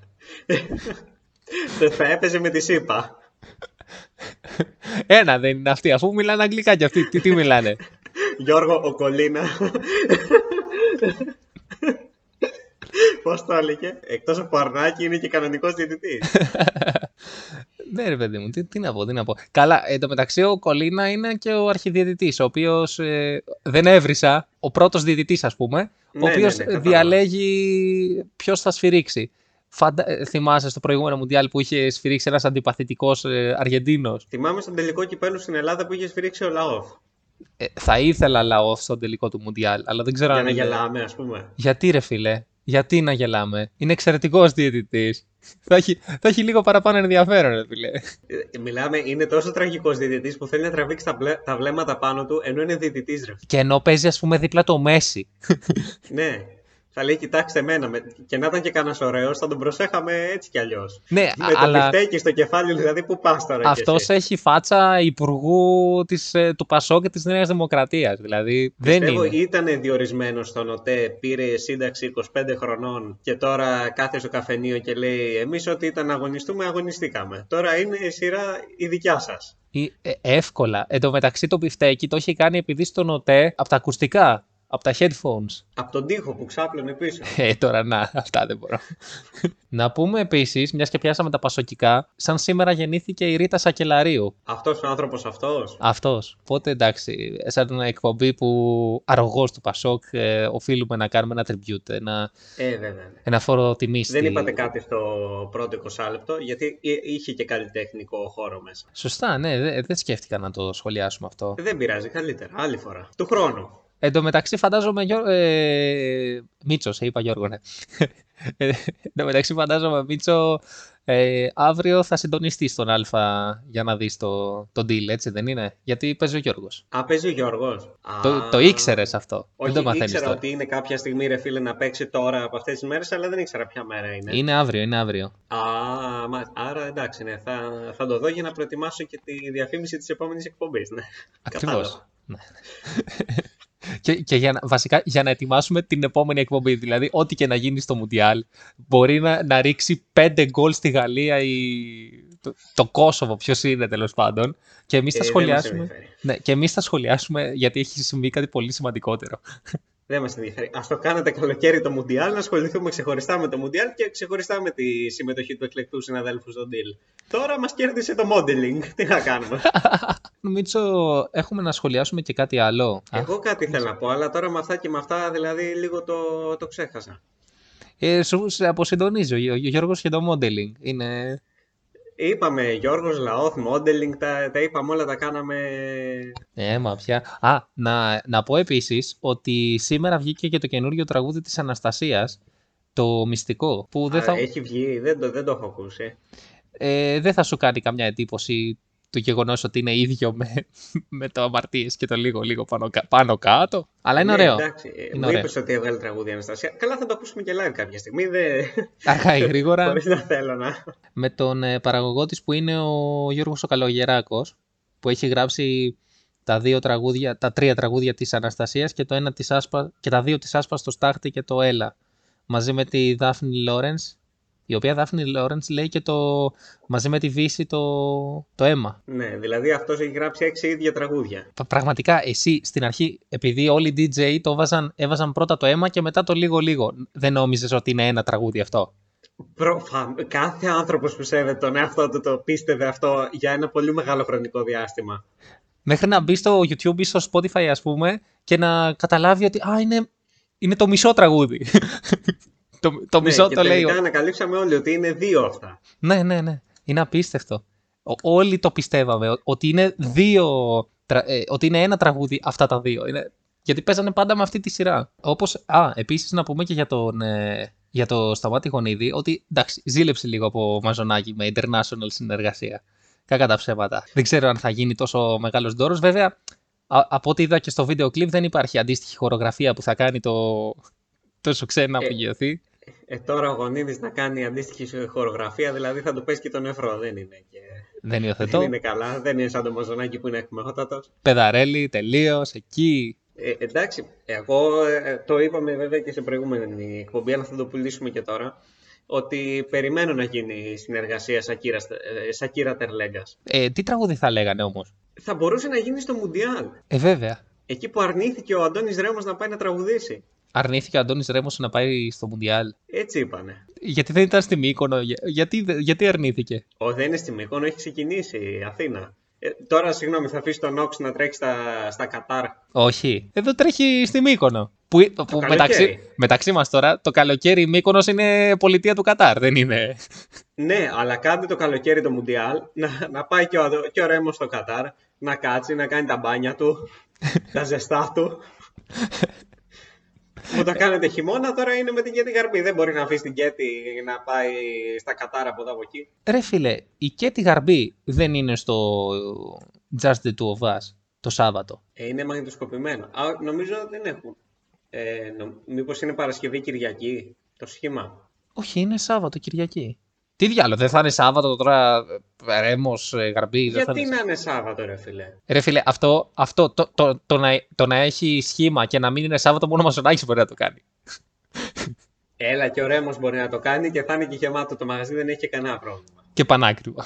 θα έπαιζε με τη ΣΥΠΑ. Ένα δεν είναι αυτοί, αφού μιλάνε αγγλικά κι αυτοί. Τι, τι μιλάνε; Γιώργο ο Κολίνα. Πώς το έλεγε. Εκτός από αρνάκι είναι και κανονικός διαιτητής. ναι, ρε παιδί μου, τι, τι να πω, τι να πω. Καλά, εν τω μεταξύ ο Κολίνα είναι και ο αρχιδιαιτητής, ο οποίος δεν έβρισα, ο πρώτος διαιτητής, ας πούμε, ο Ναι, οποίος ναι, ναι, κατάλαβα. διαλέγει ποιος θα σφυρίξει. Φαντα... ε, Θυμάσαι στο προηγούμενο Μουντιάλ που είχε σφυρίξει ένας αντιπαθητικός ε, Αργεντίνος; Θυμάμαι στον τελικό κυπέλου στην Ελλάδα που είχε σφυρίξει ο Λαόφ. Ε, θα ήθελα λαό στον τελικό του Μουντιάλ, αλλά δεν ξέρω Για αν. να είναι- γελάμε, ας πούμε. Γιατί ρε φίλε, γιατί να γελάμε; Είναι εξαιρετικός διαιτητής. θα, έχει, θα έχει λίγο παραπάνω ενδιαφέρον, ρε φίλε. Ε, Μιλάμε, είναι τόσο τραγικός διαιτητής που θέλει να τραβήξει τα, μπλε- τα βλέμματα πάνω του ενώ είναι διαιτητής, ρε. Και ενώ παίζει, ας πούμε, δίπλα το Μέση. Ναι. Θα λέει, κοιτάξτε εμένα. με- Και να ήταν και κανένας ωραίος, θα τον προσέχαμε έτσι κι αλλιώς. Ναι, Με το αλλά μπιφτέκι στο κεφάλι, δηλαδή, που πας τώρα. κι αυτός εσύ; έχει φάτσα υπουργού της, ε, του Πασό και της Νέας Δημοκρατίας. Δηλαδή δεν Πιστεύω είναι. ήταν διορισμένος στον ΟΤΕ, πήρε σύνταξη 25 χρονών και τώρα κάθε στο καφενείο και λέει: Εμείς ό,τι ήταν να αγωνιστούμε, αγωνιστήκαμε. Τώρα είναι η σειρά η δικιά σας. Ή, ε, εύκολα. Εν τω μεταξύ το πιφτέκι το έχει κάνει επειδή στον ΟΤΕ από τα ακουστικά από τα headphones. Από τον τοίχο που ξάπλωνε πίσω. Ε, τώρα να, αυτά δεν μπορώ. να πούμε επίσης, μιας και πιάσαμε τα πασοκικά, σαν σήμερα γεννήθηκε η Ρίτα Σακελαρίου. Αυτός ο άνθρωπος αυτός; Αυτός. Οπότε εντάξει, σαν εκπομπή που αρρωγό του Πασόκ ε, οφείλουμε να κάνουμε ένα tribute, ένα, Ε, βέβαια. ένα φόρο τιμή. Δεν είπατε κάτι στο πρώτο 20 λεπτό, γιατί εί- είχε και καλλιτεχνικό χώρο μέσα. Σωστά, ναι, δε- δεν σκέφτηκα να το σχολιάσουμε αυτό. Δεν πειράζει, καλύτερα. Άλλη φορά. Του χρόνου. Εν τω μεταξύ φαντάζομαι, Γιώ... ε... Μίτσος, σε είπα Γιώργο, ναι. Ε, Εν τω μεταξύ φαντάζομαι, Μίτσο, ε, αύριο θα συντονιστείς στον Α για να δεις το, το deal, έτσι δεν είναι; Γιατί παίζει ο Γιώργος. Α, παίζει ο Γιώργος. Το, το ήξερες αυτό. Όχι, δεν το μαθαίνεις ήξερα τώρα. ότι είναι κάποια στιγμή ρε φίλε να παίξει τώρα από αυτές τις μέρες, αλλά δεν ήξερα ποια μέρα είναι. Είναι αύριο, είναι αύριο. Α, μα, άρα εντάξει, ναι, θα, θα το δω για να προετοιμάσω και τη διαφήμιση της επόμενης εκπομπής. Ναι. Ακριβώς. Κατάλαβα. Ναι. και και για να, βασικά για να ετοιμάσουμε την επόμενη εκπομπή. Δηλαδή, ό,τι και να γίνει στο Μουντιάλ, μπορεί να, να ρίξει πέντε γκολ στη Γαλλία ή το, το Κόσοβο, ποιος είναι τέλος πάντων. Και εμείς θα Ε, δεν μας σχολιάσουμε. ενδιαφέρει. Ναι, και εμείς θα σχολιάσουμε γιατί έχει συμβεί κάτι πολύ σημαντικότερο. Δεν μας ενδιαφέρει. Ας το κάνετε καλοκαίρι το Μουντιάλ, να ασχοληθούμε ξεχωριστά με το Μουντιάλ και ξεχωριστά με τη συμμετοχή του εκλεκτού συναδέλφου στο deal. Τώρα μας κέρδισε το modeling. Τι να κάνουμε; Νομίζω έχουμε να σχολιάσουμε και κάτι άλλο. Α, Εγώ κάτι θέλω να πω, αλλά τώρα με αυτά και με αυτά δηλαδή λίγο το, το ξέχασα. Ε, σου σε αποσυντονίζει ο, Γιώ- ο Γιώργος και το modeling. Είναι... Είπαμε Γιώργος, Λαόθ, modeling, τα, τα είπαμε όλα, τα κάναμε... Ε, μα πια. Α, να, να πω επίσης ότι σήμερα βγήκε και το καινούριο τραγούδι της Αναστασίας, το μυστικό, που δεν Α, θα, Έχει βγει, δεν το, δεν το έχω ακούσει. ε, δεν θα σου κάνει καμιά εντύπωση το γεγονός ότι είναι ίδιο με, με το αμαρτίες και το λίγο λίγο πάνω, κα- πάνω κάτω. Αλλά είναι Ναι, ωραίο. Εντάξει, ε, Είναι μου ωραίο. είπες ότι έβγαλε τραγούδι η Αναστασία. Καλά θα το ακούσουμε και live κάποια στιγμή, δεν... Αργά ή γρήγορα. Χωρίς να θέλω να... με τον ε, παραγωγό της που είναι ο Γιώργος ο Καλογεράκος που έχει γράψει τα δύο τραγούδια, τα τρία τραγούδια της Αναστασίας και, το ένα της Άσπα, και τα δύο της Άσπα στο Στάχτη και το Έλα μαζί με τη Δάφνη Λόρενς η οποία Δάφνη Λόρενς λέει και το μαζί με τη Βύση το, το αίμα. Ναι, δηλαδή αυτός έχει γράψει έξι ίδια τραγούδια. Πα- Πραγματικά εσύ στην αρχή, επειδή όλοι οι DJ το βάζαν, έβαζαν πρώτα το αίμα και μετά το λίγο λίγο, δεν νόμιζες ότι είναι ένα τραγούδι αυτό; Προφα... Κάθε άνθρωπος που σέβεται τον εαυτό του το πίστευε αυτό για ένα πολύ μεγάλο χρονικό διάστημα. Μέχρι να μπει στο YouTube ή στο Spotify, ας πούμε, και να καταλάβει ότι α, είναι, είναι το μισό τραγούδι. Το, το ναι, μισό και το λέει. τελικά ο- ανακαλύψαμε όλοι ότι είναι δύο αυτά. Ναι, ναι, ναι. Είναι απίστευτο. Ο- όλοι το πιστεύαμε ο- ότι είναι δύο. τρα- ε, ότι είναι ένα τραγούδι αυτά τα δύο. Είναι... Γιατί παίζανε πάντα με αυτή τη σειρά. Όπως, α, επίσης να πούμε και για, τον, ε, για το Σταμάτη Γονίδη ότι εντάξει, ζήλεψε λίγο από μαζονάκι με international συνεργασία. Κακά τα ψέματα. Δεν ξέρω αν θα γίνει τόσο μεγάλος δώρος. Βέβαια, α- από ό,τι είδα και στο βίντεο κλιπ δεν υπάρχει αντίστοιχη χορογραφία που θα κάνει το τόσο ξένα Ε, απογειωθεί. Ε, τώρα ο Γονίδης να κάνει αντίστοιχη χορογραφία, δηλαδή θα του πέσει και τον νεφρό. Δεν είναι και... Δεν υιοθετώ. Δεν είναι καλά, δεν είναι σαν το μαζονάκι που είναι εκμεχότατος. Πεδαρέλη, τελείως, εκεί. Ε, εντάξει, εγώ ε, το είπαμε βέβαια και σε προηγούμενη εκπομπή, αλλά θα το πουλήσουμε και τώρα, ότι περιμένω να γίνει συνεργασία Σακύρα, ε, Σακύρα Τερλέγκας. Ε, τι τραγούδι θα λέγανε όμως; Θα μπορούσε να γίνει στο Μουντιάλ. Ε, βέβαια. Εκεί που αρνήθηκε ο Αντώνης Ρέμος να πάει να τραγουδήσει. Αρνήθηκε ο Αντώνης Ρέμος να πάει στο Μουντιάλ; Έτσι είπανε. Γιατί δεν ήταν στη Μύκονο, για- γιατί, δε- γιατί αρνήθηκε; Ο δεν είναι στη Μύκονο, έχει ξεκινήσει η Αθήνα. Ε, τώρα, συγγνώμη, θα αφήσει τον Όξ να τρέξει στα, στα Κατάρ. Όχι. Εδώ τρέχει στη Μύκονο. Που, που καλοκαίρι. μεταξύ, μεταξύ μας τώρα, το καλοκαίρι η Μύκονος είναι πολιτεία του Κατάρ, δεν είναι; Ναι, αλλά κάντε το καλοκαίρι το Μουντιάλ, να, να πάει και ο, Αδο- και ο Ρέμος στο Κατάρ, να κάτσει, να κάνει τα μπάνια του, τα ζεστά του. Που το κάνετε χειμώνα, τώρα είναι με την Κέτη Γαρμπή. Δεν μπορεί να αφήσει την Κέτη να πάει στα Κατάρ από εδώ από εκεί. Ρε φίλε, η Κέτη Γαρμπή δεν είναι στο Just the Two of Us το Σάββατο. Ε, είναι μαγνητοσκοπημένο. Α, νομίζω δεν έχουν. Ε, νο, μήπως είναι Παρασκευή Κυριακή το σχήμα; Όχι, είναι Σάββατο, Κυριακή. Τι διάλογο, δεν θα είναι Σάββατο τώρα ε, Ρέμος, ε, Γαρμπή, δεν θα Γιατί είναι να είναι Σάββατο, ρε φίλε; Ρε φίλε, αυτό, αυτό το, το, το, να, το να έχει σχήμα και να μην είναι Σάββατο μόνο ο Μαζονάκης μπορεί να το κάνει. Έλα και ο Ρέμος μπορεί να το κάνει και θα είναι και γεμάτο το μαγαζί, δεν έχει και κανένα πρόβλημα. Και πανάκριβα.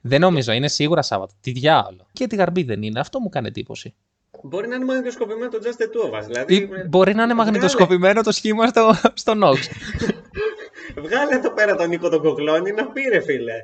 Δεν νομίζω, είναι σίγουρα Σάββατο. Τι διάολο. Και τη Γαρμπή δεν είναι, αυτό μου κάνει εντύπωση. Μπορεί να είναι μαγνητοσκοπημένο το Just the Two of Us. Δηλαδή, Ή μπορεί να είναι βγάλε- μαγνητοσκοπημένο το σχήμα στο, στο Nox. Βγάλε εδώ πέρα τον Νίκο τον Κοκλώνη να πει ρε φίλε.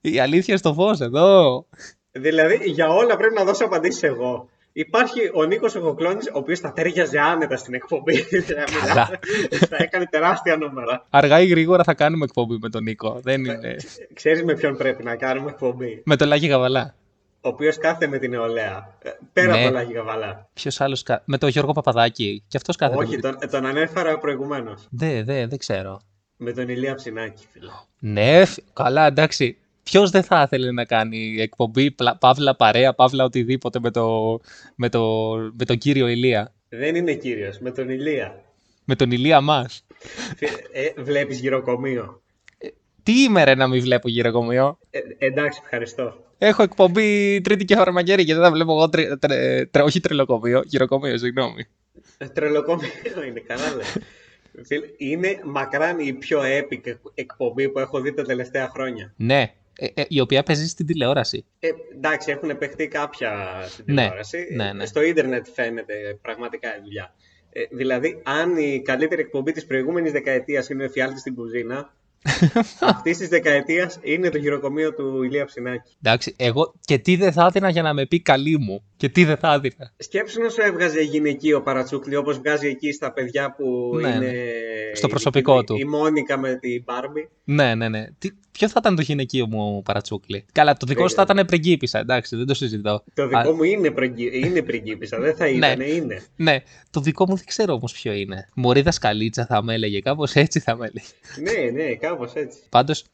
Η αλήθεια στο φως εδώ. Δηλαδή για όλα πρέπει να δώσω απαντήσεις εγώ. Υπάρχει ο Νίκος ο Κοκλώνης, ο οποίος θα τέριαζε άνετα στην εκπομπή. Καλά. θα έκανε τεράστια νούμερα. Αργά ή γρήγορα θα κάνουμε εκπομπή με τον Νίκο. Δεν είναι. Ξέρεις με ποιον πρέπει να κάνουμε εκπομπή; με τον Λάκη Γαβαλά. Ο οποίος κάθεται με την νεολαία. Ε, Πέρα Ναι. από τον Λάκη Καβαλά. Ποιος άλλος. Κα... Με τον Γιώργο Παπαδάκη. Και αυτός κάθεται. Όχι, με- τον, τον ανέφερα προηγουμένως. Δεν, δεν, δεν ξέρω. Με τον Ηλία Ψινάκη, φίλε. Ναι, φ- καλά, εντάξει. Ποιος δεν θα ήθελε να κάνει εκπομπή, πλα- παύλα παρέα, παύλα οτιδήποτε με, το, με, το, με τον κύριο Ηλία; Δεν είναι κύριος, με τον Ηλία. Με τον Ηλία μας. Ε, Βλέπεις γυροκομείο; Τι είμαι ρε να μην βλέπω γυροκομείο; Ε, εντάξει, ευχαριστώ. Έχω εκπομπή Τρίτη και Χαρμαγέρι και δεν θα βλέπω εγώ. Τρι, τρε- τρε- όχι τρελοκομείο, γυροκομείο, συγγνώμη. Ε, Τρελοκομείο είναι, καλά λέει. Φίλε, Είναι μακράν η πιο epic εκπομπή που έχω δει τα τελευταία χρόνια. Ναι, ε, ε, η οποία παίζει στην τηλεόραση. Ε, εντάξει, έχουν παιχτεί κάποια στην Ναι, τηλεόραση. ναι, ναι. Στο ίντερνετ φαίνεται πραγματικά η δουλειά. Ε, δηλαδή, αν η καλύτερη εκπομπή της προηγούμενης δεκαετίας είναι ο Εφιάλτης στην κουζίνα, αυτής της δεκαετίας είναι το γυροκομείο του Ηλία Ψινάκη. Εντάξει, εγώ και τι δεν θα έδινα για να με πει καλή μου. Και τι δεν θα έδινα. Σκέψου να σου έβγαζε γυναικείο παρατσούκλι όπως βγάζει εκεί στα παιδιά που Ναι, είναι. ναι. Στο προσωπικό η, του. Η Μόνικα με την Μπάρμπι. Ναι, ναι, ναι. Τι, ποιο θα ήταν το γυναικείο μου παρατσούκλι; Καλά, το δικό σου θα ήταν πριγκίπισσα, εντάξει, δεν το συζητώ. Το δικό Α, μου είναι, πριγκι... είναι πριγκίπισσα, δεν θα Ναι. ήταν, είναι. Ναι, το δικό μου δεν ξέρω όμως ποιο είναι. Μωρή δασκαλίτσα θα με έλεγε, κάπως έτσι θα με έλεγε. ναι, ναι, κάπως έτσι. Πάντως,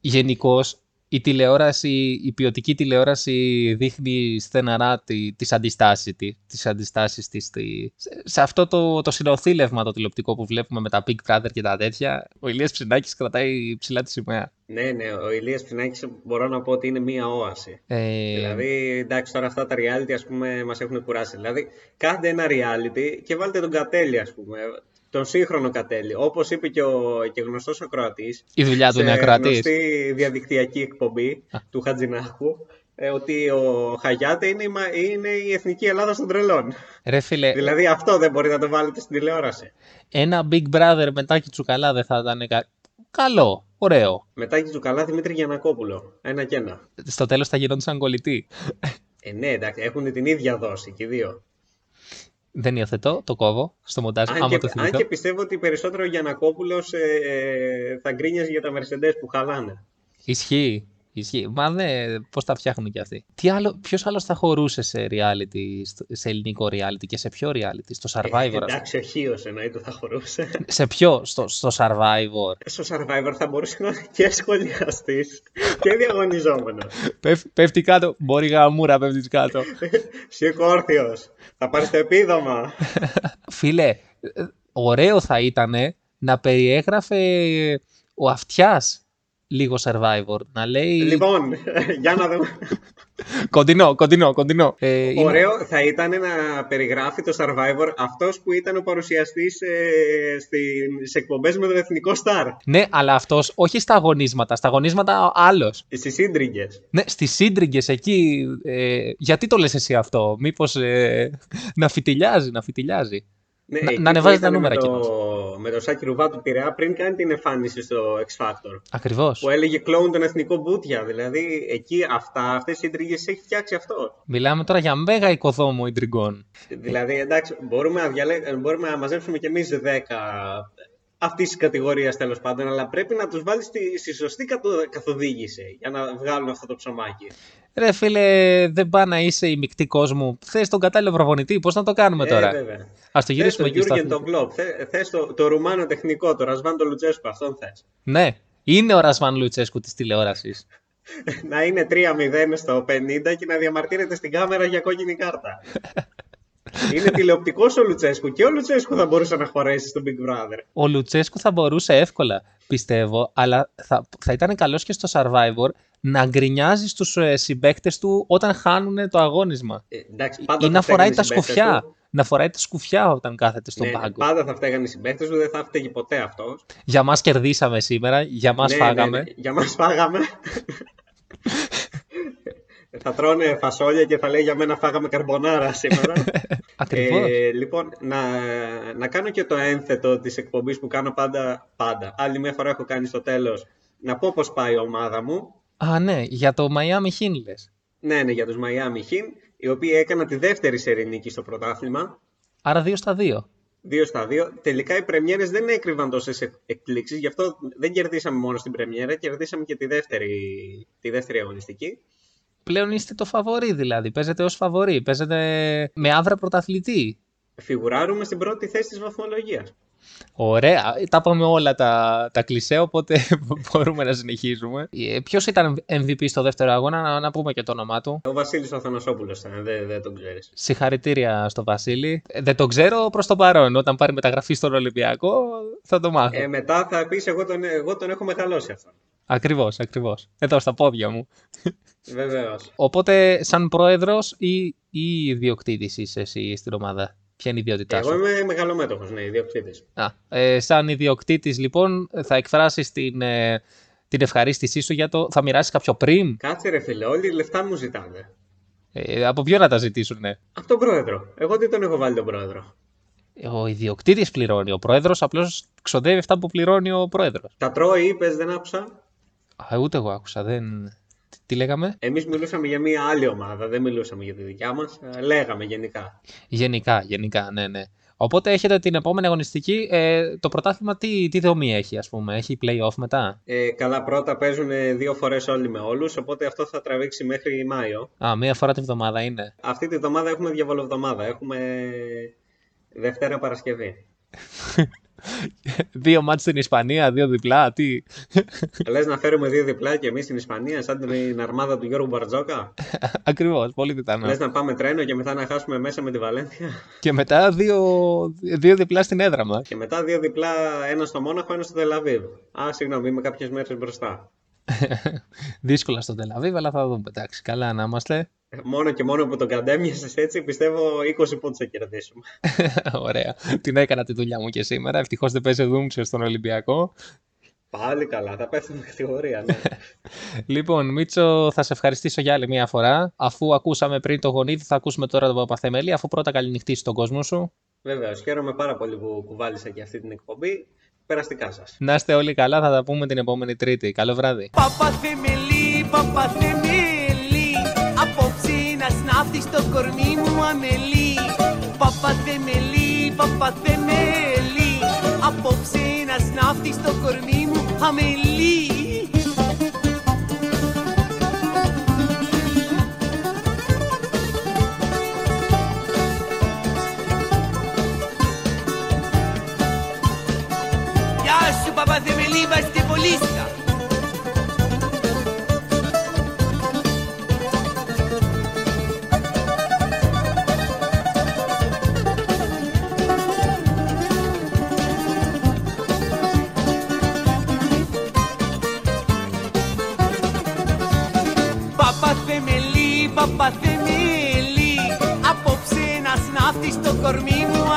γενικώς η τηλεόραση, η ποιοτική τηλεόραση δείχνει στεναρά τη, τις αντιστάσεις της, τις αντιστάσεις της στη- σε, σε αυτό το, το συνοθήλευμα το τηλεοπτικό που βλέπουμε με τα Big Brother και τα τέτοια. Ο Ηλίας Ψινάκης κρατάει ψηλά τη σημαία. Ναι, ναι, ο Ηλίας Ψινάκης μπορώ να πω ότι είναι μία όαση. Ε, Δηλαδή, εντάξει, τώρα αυτά τα reality, ας πούμε, μας έχουν κουράσει. Δηλαδή, κάντε ένα reality και βάλτε τον Κατέλη, ας πούμε, τον σύγχρονο Κατέλη. Όπως είπε και ο και γνωστός ακροατής, η δουλειά του σε είναι ακροατής. γνωστή διαδικτυακή εκπομπή του Χατζηνάχου, ε, ότι ο Χαγιάτε είναι, η μα- είναι η εθνική Ελλάδα των τρελών. Ρε φίλε, Δηλαδή, αυτό δεν μπορείτε να το βάλετε στην τηλεόραση. ένα Big Brother μετά και τσουκαλά δεν θα ήταν κα... καλό, ωραίο. Μετά και του καλά Δημήτρη Γιανακόπουλο. Ένα και ένα. Στο τέλος θα γινόντουσαν κολλητοί. Ε, ναι, εντάξει, έχουν την ίδια δόση και οι δύο. Δεν υιοθετώ, το κόβω στο μοντάζ, Αν άμα και, το αν θυμηθώ. και πιστεύω ότι περισσότερο ο Γιανακόπουλος ε, ε, θα γκρίνιαζε για τα Mercedes που χαλάνε. Ισχύει. Ισχύει. Μα δεν, πώς τα φτιάχνουν κι αυτοί. Τι άλλο, ποιος άλλος θα χωρούσε σε reality, στο- σε ελληνικό reality και σε ποιο reality, στο Survivor. ας πούμε; Εντάξει, ο Χίος εννοείται θα χωρούσε. σε ποιο, στο, στο Survivor; Στο Survivor θα μπορούσε να είναι και σχολιαστής και διαγωνιζόμενος. Πέφ- πέφτει κάτω, μπορεί γαμούρα πέφτει κάτω. Σήκω όρθιος. Θα πάρεις το επίδομα. Φίλε, ε, ωραίο θα ήταν να περιέγραφε ο αυτιάς λίγο Survivor. Να λέει. λοιπόν, για να δούμε. Κοντινό, κοντινό, κοντινό. Ε, είναι- Ωραίο θα ήταν να περιγράφει το Survivor αυτός που ήταν ο παρουσιαστής ε, στις εκπομπές με τον Εθνικό Σταρ. Ναι, αλλά αυτός όχι στα αγωνίσματα. Στα αγωνίσματα άλλος. Στις σύντριγγες. Ναι, στις σύντριγγες εκεί. Ε, γιατί το λες εσύ αυτό, μήπως ε, να φιτιλιάζει, να φιτιλιάζει. Ναι, Να- εκεί να που ανεβάζει τα ήταν νούμερα με εκείνος. Το, με το Σάκη Ρουβά του Πειραιά πριν κάνει την εμφάνιση στο X Factor. Ακριβώς. Που έλεγε κλόουν τον εθνικό μπούτια. Δηλαδή εκεί αυτά, αυτές οι συντριγγες έχει φτιάξει αυτό. Μιλάμε τώρα για μέγα οικοδόμο ιντριγκών. Δηλαδή εντάξει, μπορούμε να, διαλέ... μπορούμε να μαζέψουμε κι εμείς 10 αυτής της κατηγορίας τέλος πάντων, αλλά πρέπει να τους βάλεις στη, στη σωστή καθο- καθοδήγηση για να βγάλουν αυτό το ψωμάκι. Ρε φίλε, δεν πά να είσαι η μεικτή κόσμου. Θες τον κατάλληλο προπονητή, πώς να το κάνουμε τώρα; Ε, βέβαια. Ας το Θες γυρίσουμε τον εκεί στα Γιούργεν τον Κλόπ, θε, θες το, το Ρουμάνο τεχνικό, το Ρασβάν τον Λουτσέσκο, αυτόν θες. Ναι, είναι ο Ρασβάν Λουτσέσκου της τηλεόρασης. να είναι 3-0 στο 50 και να διαμαρτύρεται στην κάμερα για κόκκινη κάρτα. είναι τηλεοπτικός ο Λουτσέσκου και ο Λουτσέσκου θα μπορούσε να χωρέσει στο Big Brother. Ο Λουτσέσκου θα μπορούσε εύκολα, πιστεύω, αλλά θα, θα ήταν καλός και στο Survivor να γκρινιάζει στους ε, συμπαίκτες του όταν χάνουν το αγώνισμα. Ε, εντάξει, πάντα Ή θα να φοράει φταίγανε τα οι συμπαίκτες σκουφιά. του. Να φοράει τα σκουφιά όταν κάθεται στον Ναι, πάγκο. πάντα θα φταίγανε οι συμπαίκτες του, δεν θα φταίγει ποτέ αυτός. Για μας κερδίσαμε σήμερα, για μας ναι, φάγαμε. Ναι, ναι, για μας φάγαμε. Θα τρώνε φασόλια και θα λέει για μένα φάγαμε καρμπονάρα σήμερα. Ακριβώς. Ε, λοιπόν, να, να κάνω και το ένθετο της εκπομπής που κάνω πάντα, πάντα. Άλλη μια φορά έχω κάνει στο τέλος. Να πω πώς πάει η ομάδα μου. Α, ναι, για το Miami Heat λες. Ναι, ναι, για τους Miami Heat, οι οποίοι έκαναν τη δεύτερη σερή νίκη στο πρωτάθλημα. Άρα δύο στα δύο. Δύο στα δύο. Τελικά οι πρεμιέρες δεν έκρυβαν τόσες εκπλήξεις, γι' αυτό δεν κερδίσαμε μόνο στην πρεμιέρα, κερδίσαμε και τη δεύτερη, τη δεύτερη αγωνιστική. Πλέον είστε το φαβορή δηλαδή. Παίζετε ως φαβορή. Παίζετε με άβρα πρωταθλητή. Φιγουράρουμε στην πρώτη θέση της βαθμολογίας. Ωραία. Τα είπαμε όλα τα, τα κλισέ, οπότε μπορούμε να συνεχίσουμε. Ποιος ήταν MVP στο δεύτερο αγώνα, να, να πούμε και το όνομά του. Ο Βασίλης Αθανασόπουλος ήταν, δεν, δεν τον ξέρεις. Συγχαρητήρια στο Βασίλη. Ε, Δεν τον ξέρω προς το παρόν. Όταν πάρει μεταγραφή στον Ολυμπιακό, θα το μάθω. Ε, μετά θα πεις: εγώ τον, εγώ τον έχω μεγαλώσει αυτό. Ακριβώς, ακριβώς. Εδώ στα πόδια μου. Βεβαίως. Οπότε, σαν πρόεδρος ή, ή ιδιοκτήτης είσαι εσύ στην ομάδα; Ποια είναι η ιδιότητά σου; Εγώ είμαι μεγαλομέτωχος, ναι, ιδιοκτήτης. Α, ε, σαν ιδιοκτήτης, λοιπόν, θα εκφράσεις την, ε, την ευχαρίστησή σου για το. Θα μοιράσεις κάποιο πριμ; Κάτσε ρε φίλε, όλοι οι λεφτά μου ζητάνε. Ε, από ποιο να τα ζητήσουν, ναι. Από τον πρόεδρο. Εγώ τι τον έχω βάλει τον πρόεδρο. Ο ιδιοκτήτης πληρώνει. Ο πρόεδρος απλώς ξοδεύει αυτά που πληρώνει ο πρόεδρος. Τα τρώει, είπε, δεν άκουσα. Α, ούτε εγώ άκουσα. Δεν... Τι- Τι λέγαμε; Εμείς μιλούσαμε για μια άλλη ομάδα, δεν μιλούσαμε για τη δικιά μας. Λέγαμε γενικά. Γενικά, γενικά, ναι, ναι. Οπότε έχετε την επόμενη αγωνιστική. Ε, το πρωτάθλημα τι, τι δομή έχει, ας πούμε. Έχει play-off μετά; Ε, καλά, πρώτα παίζουν δύο φορές όλοι με όλους, οπότε αυτό θα τραβήξει μέχρι Μάιο. Α, μία φορά τη βδομάδα είναι. Αυτή τη βδομάδα έχουμε διαβολοβδομάδα. Έχουμε Δευτέρα Παρασκευή. δύο μάτς στην Ισπανία, δύο διπλά, τι; Λες να φέρουμε δύο διπλά και εμείς στην Ισπανία, σαν την αρμάδα του Γιώργου Μπαρτζόκα; Ακριβώς, πολύ πιθανό. Λες να πάμε τρένο και μετά να χάσουμε μέσα με τη Βαλένθια; Και μετά δύο, δύο διπλά στην έδρα μας. Και μετά δύο διπλά, ένα στο Μόναχο, ένα στο Τελαβίβ. Α, συγγνώμη, είμαι κάποιες μέρες μπροστά. Δύσκολα στο Τελαβίβ, αλλά θα δούμε. Εντάξει, καλά να είμαστε. Μόνο και μόνο που τον καντέμιασες έτσι, πιστεύω 20 πόντους θα κερδίσουμε. Ωραία. Την έκανα τη δουλειά μου και σήμερα. Ευτυχώς δεν παίζει δούμψε στον Ολυμπιακό. Πάλι καλά, θα πέφτουμε κατηγορία, ναι. Λοιπόν, Μίτσο, θα σε ευχαριστήσω για άλλη μια φορά. Αφού ακούσαμε πριν το γονίδι, θα ακούσουμε τώρα τον Παπαθεμέλη. Αφού πρώτα καληνυχτήσει τον κόσμο σου. Βεβαίως, χαίρομαι πάρα πολύ που κουβάλισα και αυτή την εκπομπή. Περαστικά σας. Να είστε όλοι καλά, θα τα πούμε την επόμενη Τρίτη. Καλό βράδυ. Παπαθεμελή, παπαθεμελή Απόψε να σνάφτει στο κορμί μου αμελή. Παπαθεμελή, παπαθεμελή Απόψε να σνάφτει στο κορμί μου αμελή. Γεια σου παπαθεμελή, βαστιβολίστα Παπαθεμελή,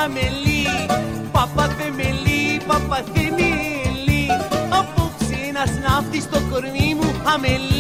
κορμί μου αμελή Παπαθεμελή, παπαθεμελή Απόψε να σνάφτει στο κορμί μου αμελή